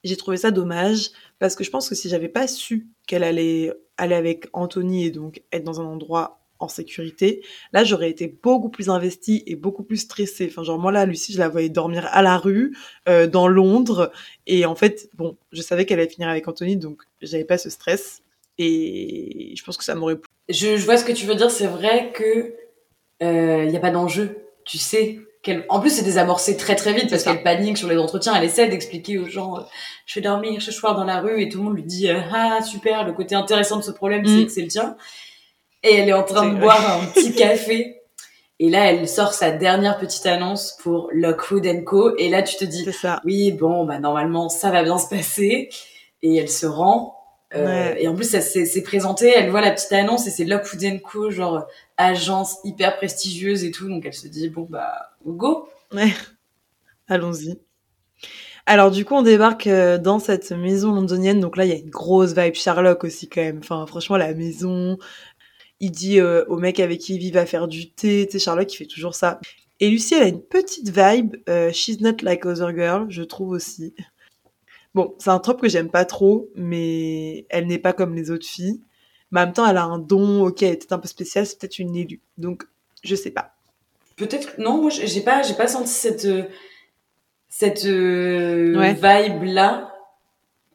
J'ai trouvé ça dommage parce que je pense que si j'avais pas su qu'elle allait aller avec Anthony et donc être dans un endroit en sécurité, là j'aurais été beaucoup plus investie et beaucoup plus stressée. Enfin genre moi là Lucie je la voyais dormir à la rue euh, dans Londres et en fait bon je savais qu'elle allait finir avec Anthony donc j'avais pas ce stress et je pense que ça m'aurait. Je, je vois ce que tu veux dire. C'est vrai que il y a pas d'enjeu. Tu sais qu'elle. En plus, c'est désamorcé très très vite parce qu'elle panique sur les entretiens. Elle essaie d'expliquer aux gens. euh, je vais dormir ce soir dans la rue et tout le monde lui dit euh, ah super. Le côté intéressant de ce problème, Mm. c'est que c'est le tien. Et elle est en train C'est de vrai. boire un petit café. Et là, elle sort sa dernière petite annonce pour Lockwood Co. Et là, tu te dis oui, bon, bah normalement, ça va bien se passer. Et elle se rend. Euh, Ouais. Et en plus, ça s'est présenté, elle voit la petite annonce et c'est Lockwood Co, genre agence hyper prestigieuse et tout. Donc elle se dit, bon, bah, go. Ouais. Allons-y. Alors du coup, on débarque euh, dans cette maison londonienne. Donc là, il y a une grosse vibe Sherlock aussi quand même. Enfin, franchement, la maison. Il dit euh, au mec avec qui il vit va faire du thé. Tu sais, Sherlock, il fait toujours ça. Et Lucie, elle a une petite vibe. euh, she's not like other girl, je trouve aussi. Bon, c'est un trope que j'aime pas trop, mais elle n'est pas comme les autres filles. Mais en même temps, elle a un don. Ok, elle est peut-être un peu spéciale. C'est peut-être une élue. Donc, je sais pas. Peut-être, non, moi, j'ai pas, j'ai pas senti cette, euh, cette euh, Ouais. vibe-là.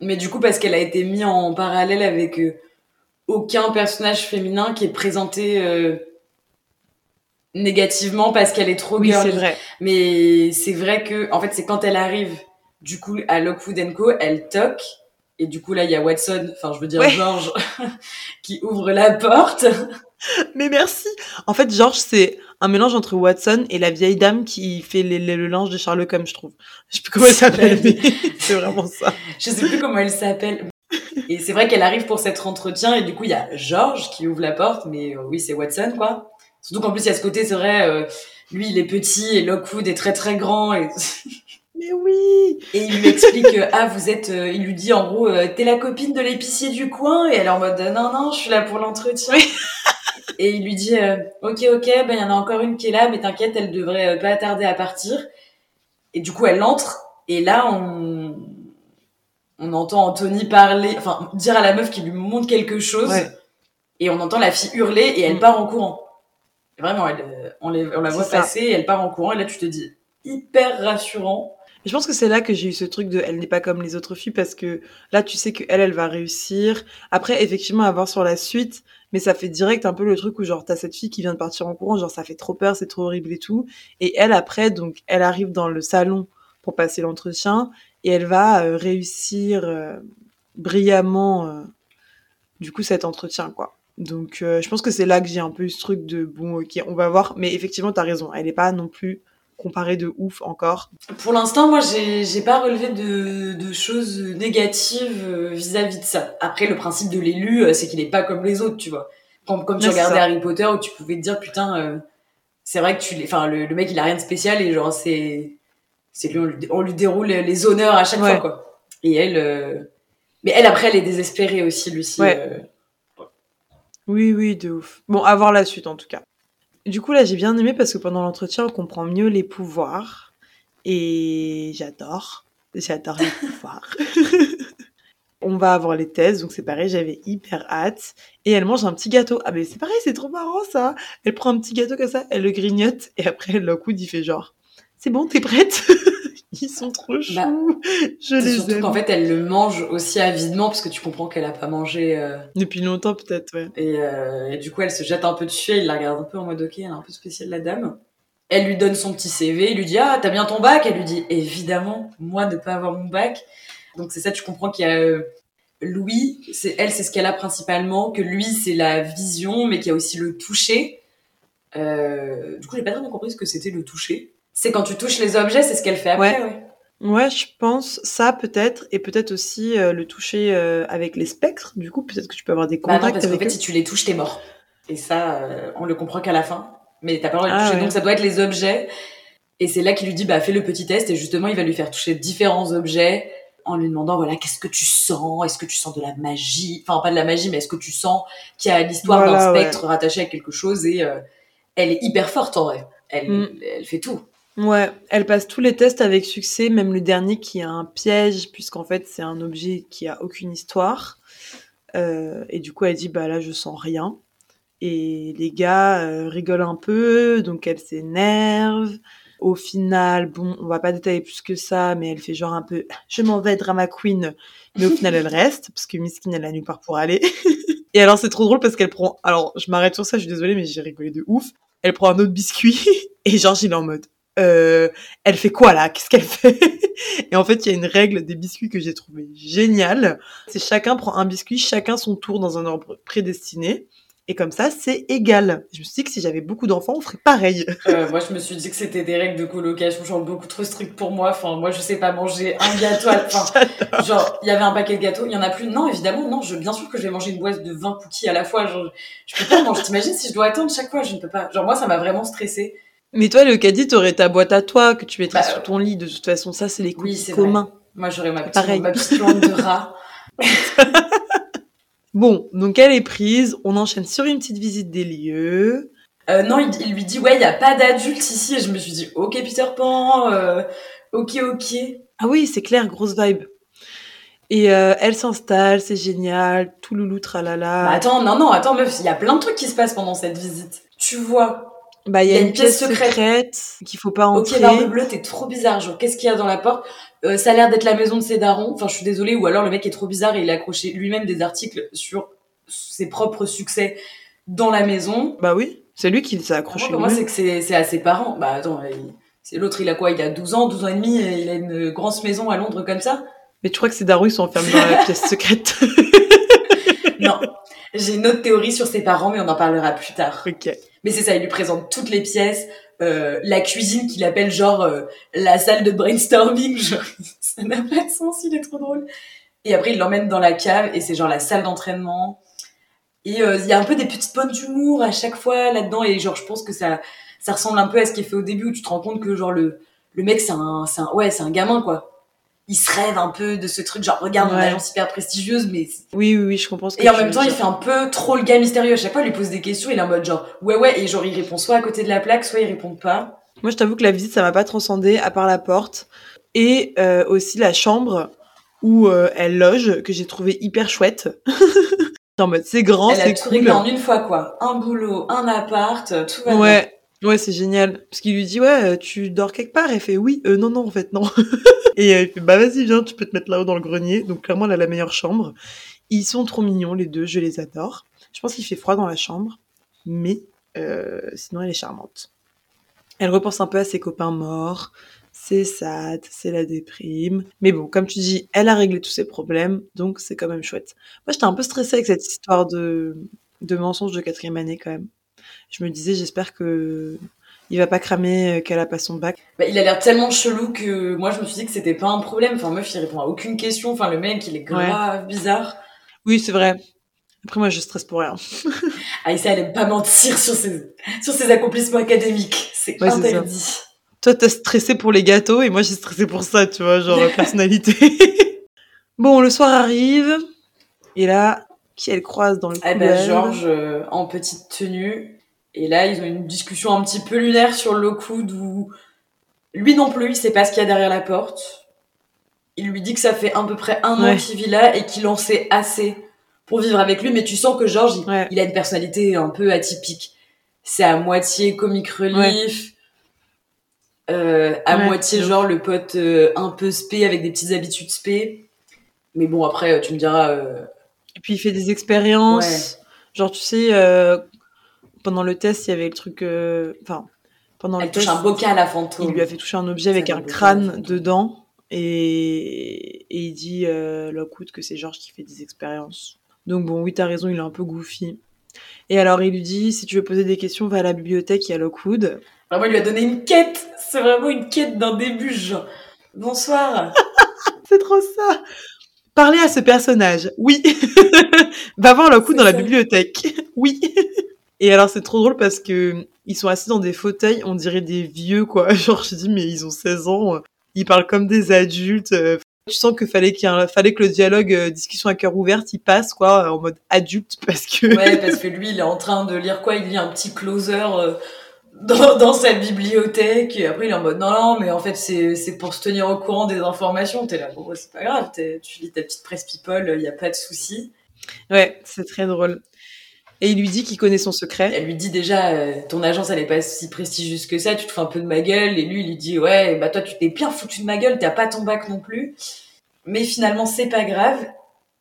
Mais du coup, parce qu'elle a été mise en parallèle avec euh, aucun personnage féminin qui est présenté euh, négativement parce qu'elle est trop Oui, girly. c'est vrai. Mais c'est vrai que, en fait, c'est quand elle arrive, du coup, à Lockwood Co, elle toque. Et du coup, là, il y a Watson, enfin, je veux dire Ouais. George, qui ouvre la porte. Mais merci. En fait, George, c'est un mélange entre Watson et la vieille dame qui fait les- les- le linge de Sherlock Holmes, je trouve. Je sais plus comment elle s'appelle, mais c'est vraiment ça. Je sais plus comment elle s'appelle. Et c'est vrai qu'elle arrive pour cet entretien, et du coup, il y a George qui ouvre la porte, mais euh, oui, c'est Watson, quoi. Surtout qu'en plus, il y a ce côté, c'est vrai, euh, lui, il est petit, et Lockwood est très très grand, et, Mais oui. et il lui explique, euh, ah, vous êtes, euh, il lui dit en gros, euh, t'es la copine de l'épicier du coin, et elle est en mode, non, non, je suis là pour l'entretien. Oui. Et il lui dit, euh, ok, ok, ben il y en a encore une qui est là, mais t'inquiète, elle devrait euh, pas tarder à partir. Et du coup, elle entre, et là, on, on entend Anthony parler, enfin, dire à la meuf qui lui montre quelque chose, Ouais. et on entend la fille hurler, et elle Mm. part en courant. Vraiment, elle, euh, on, les- on la voit ça. passer, et elle part en courant, et là, tu te dis, hyper rassurant. Je pense que c'est là que j'ai eu ce truc de elle n'est pas comme les autres filles parce que là, tu sais que elle, elle va réussir. Après, effectivement, à voir sur la suite, mais ça fait direct un peu le truc où genre t'as cette fille qui vient de partir en courant, genre ça fait trop peur, c'est trop horrible et tout. Et elle, après, donc, elle arrive dans le salon pour passer l'entretien et elle va euh, réussir euh, brillamment, euh, du coup, cet entretien, quoi. Donc, je pense que c'est là que j'ai un peu eu ce truc de bon, ok, on va voir. Mais effectivement, t'as raison, elle est pas non plus comparée de ouf encore. Pour l'instant, moi, j'ai pas relevé de, de choses négatives euh, vis-à-vis de ça. Après, le principe de l'élu, euh, c'est qu'il est pas comme les autres, tu vois. Comme, comme tu regardais. Harry Potter, où tu pouvais te dire, putain, euh, c'est vrai que tu enfin, le, le mec, il a rien de spécial, et genre, c'est, c'est lui, on lui, on lui déroule les honneurs à chaque Ouais. fois, quoi. Et elle, euh, mais elle, après, elle est désespérée aussi, Lucie. Ouais. euh, Oui, oui, de ouf. Bon, à voir la suite en tout cas. Du coup, là, j'ai bien aimé parce que pendant l'entretien, on comprend mieux les pouvoirs. Et j'adore. J'adore les pouvoirs. on va avoir les thèses, donc c'est pareil, j'avais hyper hâte. Et elle mange un petit gâteau. Ah, mais c'est pareil, c'est trop marrant ça. Elle prend un petit gâteau comme ça, elle le grignote, et après, Lockwood, il fait genre, c'est bon, t'es prête Ils sont trop choux. Bah, je les Surtout aime. qu'en fait, elle le mange aussi avidement parce que tu comprends qu'elle a pas mangé. euh, Depuis longtemps, peut-être, ouais. et, euh, et du coup, elle se jette un peu dessus. Il la regarde un peu en mode ok, elle est un peu spéciale la dame. Elle lui donne son petit CV. Il lui dit ah t'as bien ton bac? Elle lui dit évidemment moi ne pas avoir mon bac. Donc c'est ça, tu comprends qu'il y a euh, Louis. C'est elle, c'est ce qu'elle a principalement. Que lui, c'est la vision, mais qu'il y a aussi le toucher. Euh, du coup, j'ai pas vraiment compris ce que c'était le toucher. C'est quand tu touches les objets, c'est ce qu'elle fait après. ouais. Ouais, je pense ça peut-être, et peut-être aussi euh, le toucher euh, avec les spectres. Du coup, peut-être que tu peux avoir des Bah non, contacts parce avec fait, eux. si tu les touches, t'es mort. Et ça, euh, on le comprend qu'à la fin. Mais t'as pas le droit de les Ah toucher. ouais. Donc ça doit être les objets. Et c'est là qu'il lui dit, bah fais le petit test. Et justement, il va lui faire toucher différents objets en lui demandant, voilà, qu'est-ce que tu sens? Est-ce que tu sens de la magie? Enfin, pas de la magie, mais est-ce que tu sens qu'il y a l'histoire Voilà, d'un ouais. spectre rattaché à quelque chose? Et euh, elle est hyper forte en vrai. Elle, Mm. elle fait tout. Ouais, elle passe tous les tests avec succès, même le dernier qui a un piège, puisqu'en fait c'est un objet qui a aucune histoire. Euh, et du coup, elle dit bah là je sens rien. Et les gars euh, rigolent un peu, donc elle s'énerve. Au final, bon, on va pas détailler plus que ça, mais elle fait genre un peu je m'en vais drama queen, mais au final elle reste parce que Miskin elle a nulle part pour aller. et alors c'est trop drôle parce qu'elle prend, alors je m'arrête sur ça, je suis désolée, mais j'ai rigolé de ouf. Elle prend un autre biscuit et Georges il est en mode euh, elle fait quoi là? Qu'est-ce qu'elle fait? Et en fait, il y a une règle des biscuits que j'ai trouvé géniale. C'est chacun prend un biscuit, chacun son tour dans un ordre prédestiné. Et comme ça, c'est égal. Je me suis dit que si j'avais beaucoup d'enfants, on ferait pareil. Euh, moi, je me suis dit que c'était des règles de colocation, genre beaucoup trop strictes pour moi. Enfin, moi, je sais pas manger un gâteau. à- Enfin, genre, il y avait un paquet de gâteaux, il y en a plus. Non, évidemment, non. Je, bien sûr que je vais manger une boîte de 20 cookies à la fois. Genre, je peux pas manger. T'imagines si je dois attendre chaque fois, je ne peux pas. Genre, moi, ça m'a vraiment stressée. Mais toi, le caddie, t'aurais ta boîte à toi que tu mettrais Bah, sous ton lit. De toute façon, ça, c'est les Oui, cookies c'est communs. Moi, j'aurais ma petite, Pareil. ma petite plante de rat. Bon, donc elle est prise. On enchaîne sur une petite visite des lieux. Euh, non, il, il lui dit, ouais, il y a pas d'adultes ici. Et je me suis dit, ok, Peter Pan, euh, ok, ok. Ah oui, c'est clair, grosse vibe. Et euh, elle s'installe, c'est génial, tout loulou tralala. Bah, attends, non, non, attends, meuf, il y a plein de trucs qui se passent pendant cette visite. Tu vois, Bah, il y a une pièce secrète, qu'il faut pas Ok, entrer. Barbe Bleue, t'es trop bizarre. Genre, qu'est-ce qu'il y a dans la porte? Euh, Ça a l'air d'être la maison de ses darons. Enfin, je suis désolée. Ou alors le mec est trop bizarre et il a accroché lui-même des articles sur ses propres succès dans la maison. Bah oui, c'est lui qui s'est Moi, accroché. pour moi, c'est que c'est à ses parents. Bah attends, l'autre, il a quoi? Il a 12 ans, 12 ans et demi, et il a une grosse maison à Londres comme ça? Mais tu crois que ces darons, ils sont enfermés dans la pièce secrète? Non. J'ai une autre théorie sur ses parents, mais on en parlera plus tard. Ok. Mais c'est ça, il lui présente toutes les pièces, euh, la cuisine qu'il appelle genre euh, la salle de brainstorming, genre ça n'a pas de sens, il est trop drôle. Et après il l'emmène dans la cave et c'est genre la salle d'entraînement. Et euh, il y a un peu des petites bonnes d'humour à chaque fois là-dedans et genre je pense que ça ça ressemble un peu à ce qui est fait au début où tu te rends compte que genre le le mec c'est un un ouais c'est un gamin quoi. Il se rêve un peu de ce truc genre regarde une Ouais. agence hyper prestigieuse mais Oui, oui, oui, je comprends ce que et en même temps, il fait un peu trop le gars mystérieux. À chaque fois, il lui pose des questions, il est en mode genre, ouais, ouais, et genre, il répond soit à côté de la plaque, soit il répond pas. Moi, je t'avoue que la visite, ça m'a pas transcendé, à part la porte. Et euh, aussi la chambre où euh, elle loge, que j'ai trouvé hyper chouette. en mode, c'est grand, Elle a c'est tout cool. réglé en une fois, quoi. Un boulot, un appart, tout va bien. Ouais, c'est génial. Parce qu'il lui dit, ouais, euh, tu dors quelque part? Elle fait, oui, euh, non, non, en fait, non. Et euh, il fait, bah vas-y, viens, tu peux te mettre là-haut dans le grenier. Donc clairement, elle a la meilleure chambre. Ils sont trop mignons, les deux, je les adore. Je pense qu'il fait froid dans la chambre, mais euh, sinon, elle est charmante. Elle repense un peu à ses copains morts. C'est sad, c'est la déprime. Mais bon, comme tu dis, elle a réglé tous ses problèmes, donc c'est quand même chouette. Moi, j'étais un peu stressée avec cette histoire de, de mensonge de quatrième année quand même. Je me disais, j'espère que il va pas cramer euh, qu'elle a pas son bac. Bah, il a l'air tellement chelou que moi, je me suis dit que c'était pas un problème. Enfin, meuf, il répond à aucune question. Enfin, le mec, il est grave bizarre. Oui, c'est vrai. Après, moi, je stresse pour rien. Aïssa, elle aime pas mentir sur ses, sur ses accomplissements académiques. C'est Ouais, interdit. Toi, t'as stressé pour les gâteaux et moi, j'ai stressé pour ça, tu vois, genre euh, personnalité. bon, le soir arrive et là, qui elle croise dans le Eh ben, couloir? Georges, euh, en petite tenue. Et là, ils ont une discussion un petit peu lunaire sur Lockwood où lui non plus, il sait pas ce qu'il y a derrière la porte. Il lui dit que ça fait à peu près un an qu'il vit là et qu'il en sait assez pour vivre avec lui. Mais tu sens que Georges, il, Ouais. il a une personnalité un peu atypique. C'est à moitié comic relief. Euh, à moitié genre le pote euh, un peu spé avec des petites habitudes spé. Mais bon après tu me diras euh, Et puis il fait des expériences. Genre, tu sais, pendant le test, il y avait le truc. euh, Enfin, pendant elle le touche test, un bocal à fantôme. il lui a fait toucher un objet avec un crâne dedans. Et, et il dit, euh, Lockwood, que c'est George qui fait des expériences. Donc, bon, oui, t'as raison, il est un peu goofy. Et alors, il lui dit, si tu veux poser des questions, va à la bibliothèque, il y a Lockwood. Vraiment il lui a donné une quête. C'est vraiment une quête d'un début genre. Bonsoir. C'est trop ça Parler à ce personnage, oui. Va voir Lockwood dans la bibliothèque, oui. Et alors c'est trop drôle parce que ils sont assis dans des fauteuils, on dirait des vieux quoi. Genre je dis mais ils ont 16 ans, euh, ils parlent comme des adultes. euh. Tu sens que fallait qu'il un- fallait que le dialogue euh, discussion à cœur ouvert il passe quoi en mode adulte parce que Ouais parce que lui il est en train de lire quoi? Il lit un petit closer euh, dans, dans sa bibliothèque et après il est en mode non non mais en fait c'est c'est pour se tenir au courant des informations. T'es là bon c'est pas grave. Tu lis ta petite presse people, il y a pas de souci. ouais c'est très drôle. Et il lui dit qu'il connaît son secret. Elle lui dit déjà, euh, ton agence elle est pas si prestigieuse que ça, tu te fais un peu de ma gueule. Et lui il lui dit, ouais, bah toi tu t'es bien foutu de ma gueule, t'as pas ton bac non plus. Mais finalement c'est pas grave.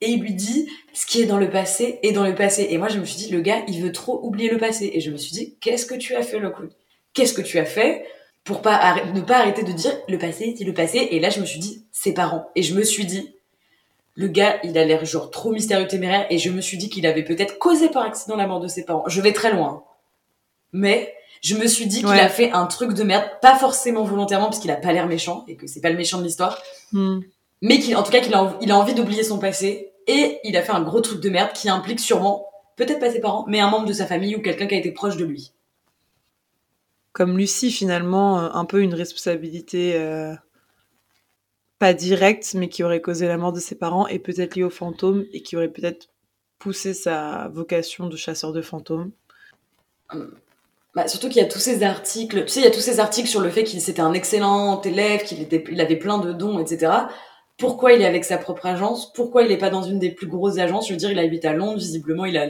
Et il lui dit, ce qui est dans le passé est dans le passé. Et moi je me suis dit, le gars il veut trop oublier le passé. Et je me suis dit, qu'est-ce que tu as fait Lockwood Qu'est-ce que tu as fait pour ne pas arrêter de dire le passé, c'est le passé? Et là je me suis dit, ses parents. Et je me suis dit, le gars, il a l'air genre trop mystérieux téméraire et je me suis dit qu'il avait peut-être causé par accident la mort de ses parents. Je vais très loin. Mais je me suis dit qu'il Ouais. a fait un truc de merde, pas forcément volontairement parce qu'il a pas l'air méchant et que c'est pas le méchant de l'histoire, Hmm. mais qu'il, en tout cas, qu'il a, env- il a envie d'oublier son passé et il a fait un gros truc de merde qui implique sûrement, peut-être pas ses parents, mais un membre de sa famille ou quelqu'un qui a été proche de lui. comme Lucie finalement euh, un peu une responsabilité euh, pas directe mais qui aurait causé la mort de ses parents et peut-être liée au fantôme et qui aurait peut-être poussé sa vocation de chasseur de fantômes. Bah, surtout qu'il y a tous ces articles, tu sais, il y a tous ces articles sur le fait qu'il c'était un excellent élève, qu'il était, il avait plein de dons, etc. Pourquoi il est avec sa propre agence? Pourquoi il est pas dans une des plus grosses agences? Je veux dire, il habite à Londres, visiblement, il a,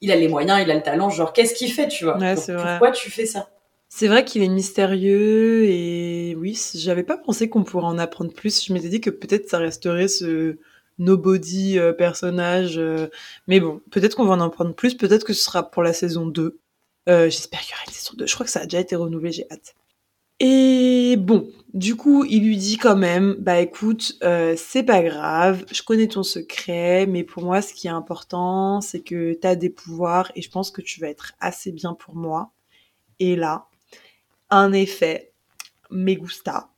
il a les moyens, il a le talent. Genre, qu'est-ce qu'il fait, tu vois? Ouais, vrai. Pourquoi tu fais ça? C'est vrai qu'il est mystérieux et oui, j'avais pas pensé qu'on pourrait en apprendre plus. Je m'étais dit que peut-être ça resterait ce nobody euh, personnage. euh, mais bon, peut-être qu'on va en apprendre plus. Peut-être que ce sera pour la saison 2. Euh, J'espère qu'il y aura une saison 2. Je crois que ça a déjà été renouvelé, j'ai hâte. Et bon, du coup, il lui dit quand même, bah écoute, c'est pas grave, je connais ton secret, mais pour moi, ce qui est important, c'est que t'as des pouvoirs et je pense que tu vas être assez bien pour moi. Et là, un effet, me gusta,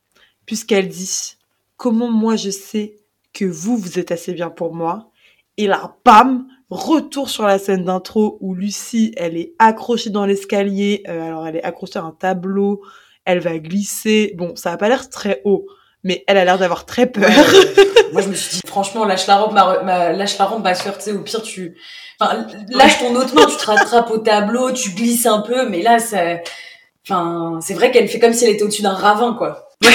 puisqu'elle dit, comment moi je sais que vous, vous êtes assez bien pour moi? Et là, bam, retour sur la scène d'intro où Lucie, elle est accrochée dans l'escalier, euh, alors elle est accrochée à un tableau, elle va glisser. Bon, ça a pas l'air très haut, mais elle a l'air d'avoir très peur. Moi, je me suis dit, franchement, lâche la rampe, ma, ma- lâche la rampe, ma soeur, tu sais, au pire, tu, enfin, lâche ton autre main, tu te rattrapes au tableau, tu glisses un peu, mais là, ça, enfin, c'est vrai qu'elle fait comme si elle était au-dessus d'un ravin, quoi.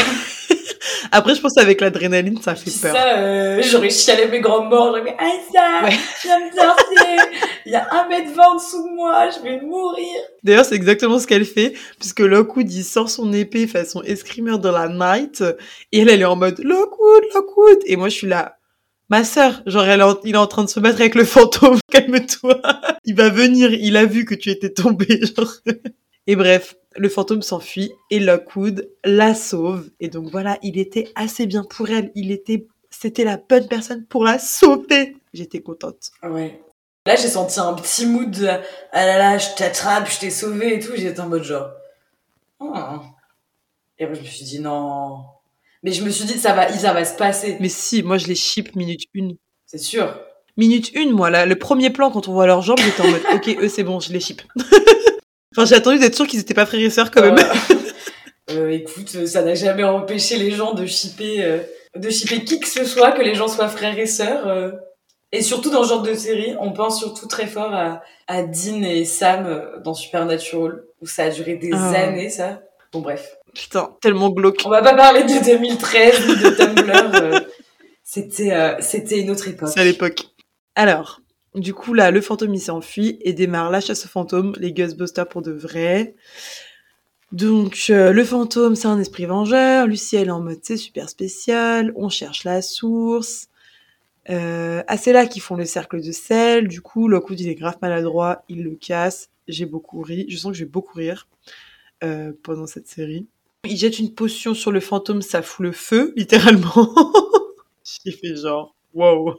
Après, je pense qu'avec l'adrénaline, ça fait peur. ça, euh, j'aurais chialé mes grands morts, j'aurais fait, ah, ça, Ouais. viens me sortir, il y a un mètre vingt en dessous de moi, je vais mourir. D'ailleurs, c'est exactement ce qu'elle fait, puisque Lockwood, il sort son épée façon escrimeur de la night, et elle, elle est en mode Lockwood, Lockwood, et moi, je suis là, ma sœur, genre, elle est en- il est en train de se battre avec le fantôme, calme-toi, il va venir, il a vu que tu étais tombé, genre. Et bref, le fantôme s'enfuit, et Lockwood la sauve, et donc voilà, il était assez bien pour elle, il était, c'était la bonne personne pour la sauver. J'étais contente. Ouais. Là, j'ai senti un petit mood de, ah là là, je t'attrape, je t'ai sauvé et tout, j'étais en mode genre, oh. Et après, je me suis dit, non. Mais je me suis dit, ça va, ça va se passer. Mais si, moi, je les ship minute une. C'est sûr. Minute une, moi, là, le premier plan, quand on voit leurs jambes, j'étais en mode, ok, eux, c'est bon, je les ship. enfin, j'ai attendu d'être sûr qu'ils étaient pas frères et sœurs, quand même. Euh, euh, écoute, ça n'a jamais empêché les gens de shipper, euh, de shipper qui que ce soit, que les gens soient frères et sœurs. euh. Et surtout dans ce genre de série, on pense surtout très fort à, à Dean et Sam euh, dans Supernatural, où ça a duré des Ah. années, ça. Bon, bref. Putain, tellement glauque. On va pas parler de 2013 ni de Tumblr. euh, C'était, euh, c'était une autre époque. C'est à l'époque. Alors, du coup, là, le fantôme, il s'enfuit et démarre la chasse aux fantômes, les Ghostbusters pour de vrai. Donc euh, le fantôme, c'est un esprit vengeur. Lucie, elle est en mode c'est super spécial. On cherche la source. Euh, ah, c'est là qu'ils font le cercle de sel. Du coup, Lockwood, il est grave maladroit. Il le casse. J'ai beaucoup ri. Je sens que je vais beaucoup rire euh, pendant cette série. Il jette une potion sur le fantôme, ça fout le feu, littéralement. J'ai fait genre, wow.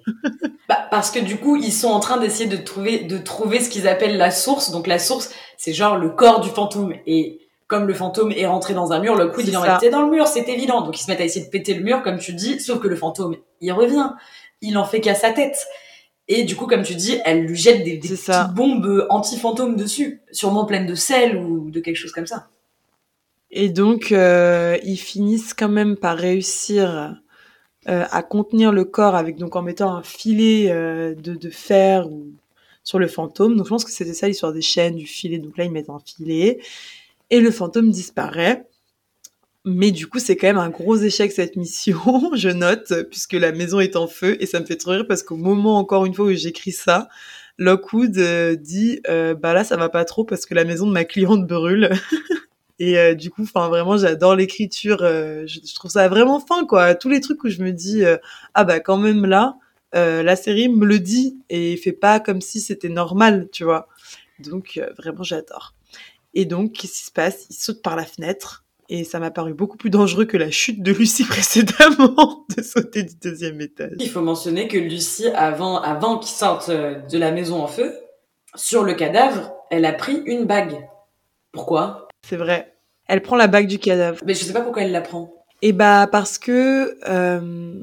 bah, parce que du coup, ils sont en train d'essayer de trouver, de trouver ce qu'ils appellent la source. Donc la source, c'est genre le corps du fantôme. Et comme le fantôme est rentré dans un mur, le coup il en était dans le mur, c'est évident. Donc ils se mettent à essayer de péter le mur, comme tu dis, sauf que le fantôme, il revient. Il en fait qu'à sa tête. Et du coup, comme tu dis, elle lui jette des, petites bombes anti-fantômes dessus, sûrement pleines de sel ou de quelque chose comme ça. Et donc, euh, ils finissent quand même par réussir euh, à contenir le corps avec donc en mettant un filet euh, de, de, fer ou, sur le fantôme. Donc je pense que c'était ça l'histoire des chaînes, du filet. Donc là ils mettent un filet et le fantôme disparaît. Mais du coup c'est quand même un gros échec cette mission, je note, puisque la maison est en feu et ça me fait trop rire parce qu'au moment encore une fois où j'écris ça, Lockwood euh, dit bah là ça va pas trop parce que la maison de ma cliente brûle. Et euh, du coup, enfin vraiment, j'adore l'écriture. Euh, je, trouve ça vraiment fin, quoi. Tous les trucs où je me dis euh, ah bah quand même là, la série me le dit et fait pas comme si c'était normal, tu vois. Donc vraiment, j'adore. Et donc, qu'est-ce qui se passe? Il saute par la fenêtre. Et ça m'a paru beaucoup plus dangereux que la chute de Lucie précédemment de sauter du deuxième étage. Il faut mentionner que Lucie, avant, avant qu'il sorte de la maison en feu, sur le cadavre, elle a pris une bague. Pourquoi? C'est vrai. Elle prend la bague du cadavre. Mais je sais pas pourquoi elle la prend. Et eh bah parce que euh,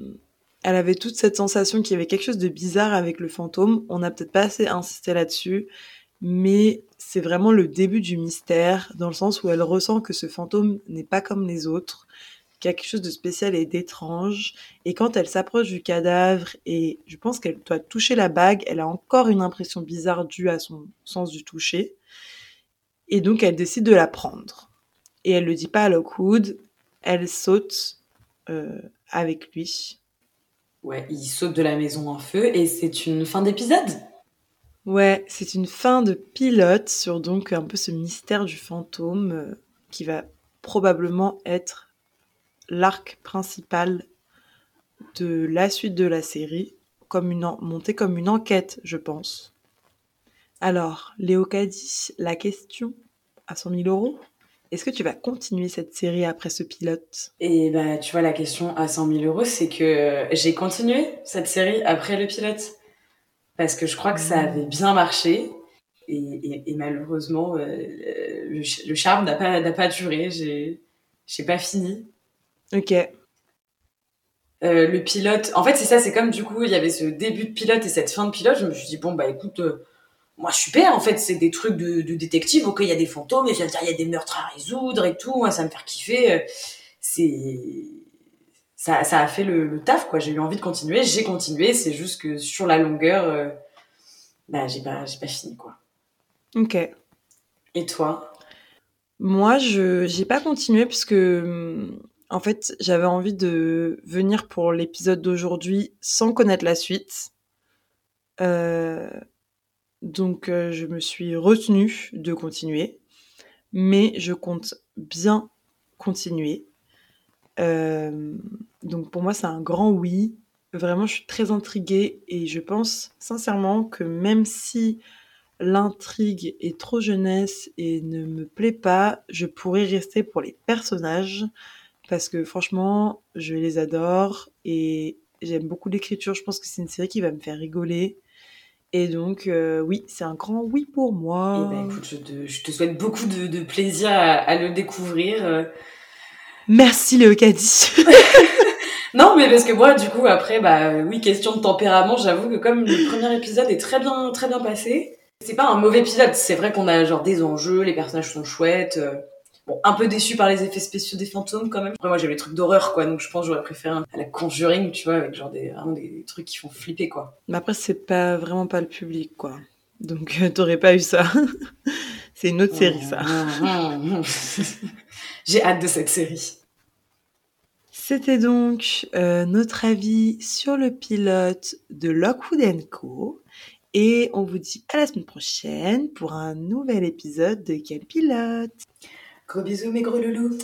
elle avait toute cette sensation qu'il y avait quelque chose de bizarre avec le fantôme. On n'a peut-être pas assez insisté là-dessus, mais c'est vraiment le début du mystère, dans le sens où elle ressent que ce fantôme n'est pas comme les autres, qu'il y a quelque chose de spécial et d'étrange. Et quand elle s'approche du cadavre, et je pense qu'elle doit toucher la bague, elle a encore une impression bizarre due à son sens du toucher. Et donc elle décide de la prendre et elle le dit pas à Lockwood, elle saute euh, avec lui. Ouais, il saute de la maison en feu et c'est une fin d'épisode? Ouais, c'est une fin de pilote sur donc un peu ce mystère du fantôme euh, qui va probablement être l'arc principal de la suite de la série, comme une montée comme une enquête, je pense. Alors, Léo Caddy, la question à 100 000 euros? Est-ce que tu vas continuer cette série après ce pilote? Et bah, tu vois, la question à 100 000 euros, c'est que j'ai continué cette série après le pilote. Parce que je crois que ça mmh. avait bien marché. Et, malheureusement, euh, le, charme n'a pas, pas duré. J'ai, j'ai pas fini. Ok. Euh, le pilote, en fait, c'est ça, c'est comme du coup, il y avait ce début de pilote et cette fin de pilote. Je me suis dit, bon, bah écoute, euh, moi super en fait c'est des trucs de, de détective. Ok il y a des fantômes il y a des meurtres à résoudre et tout moi ça me fait kiffer. C'est ça, ça a fait le, taf quoi. J'ai eu envie de continuer j'ai continué. C'est juste que sur la longueur euh, bah j'ai pas j'ai pas fini quoi. Ok. Et toi? Moi je j'ai pas continué parce que en fait j'avais envie de venir pour l'épisode d'aujourd'hui sans connaître la suite. Euh, donc euh, je me suis retenue de continuer, mais je compte bien continuer. Euh, donc pour moi c'est un grand oui. Vraiment je suis très intriguée et je pense sincèrement que même si l'intrigue est trop jeunesse et ne me plaît pas, je pourrais rester pour les personnages parce que franchement je les adore et j'aime beaucoup l'écriture. Je pense que c'est une série qui va me faire rigoler. Et donc, euh, oui, c'est un grand oui pour moi. Eh ben, écoute, je te, souhaite beaucoup de, plaisir à, le découvrir. Euh. Merci Léo Caddy. non, mais parce que moi, du coup, après, bah oui, question de tempérament, j'avoue que comme le premier épisode est très bien, très bien passé, c'est pas un mauvais épisode. C'est vrai qu'on a genre des enjeux, les personnages sont chouettes. Un peu déçu par les effets spéciaux des fantômes quand même. Après, moi, j'aime les trucs d'horreur, quoi. Donc, je pense que j'aurais préféré à la Conjuring, tu vois, avec genre des, vraiment des trucs qui font flipper, quoi. Mais après, c'est pas vraiment pas le public, quoi. Donc, euh, t'aurais pas eu ça. c'est une autre série, ça. J'ai hâte de cette série. C'était donc euh, notre avis sur le pilote de Lockwood Co. Et on vous dit à la semaine prochaine pour un nouvel épisode de Quel pilote? Gros bisous mes gros loulous.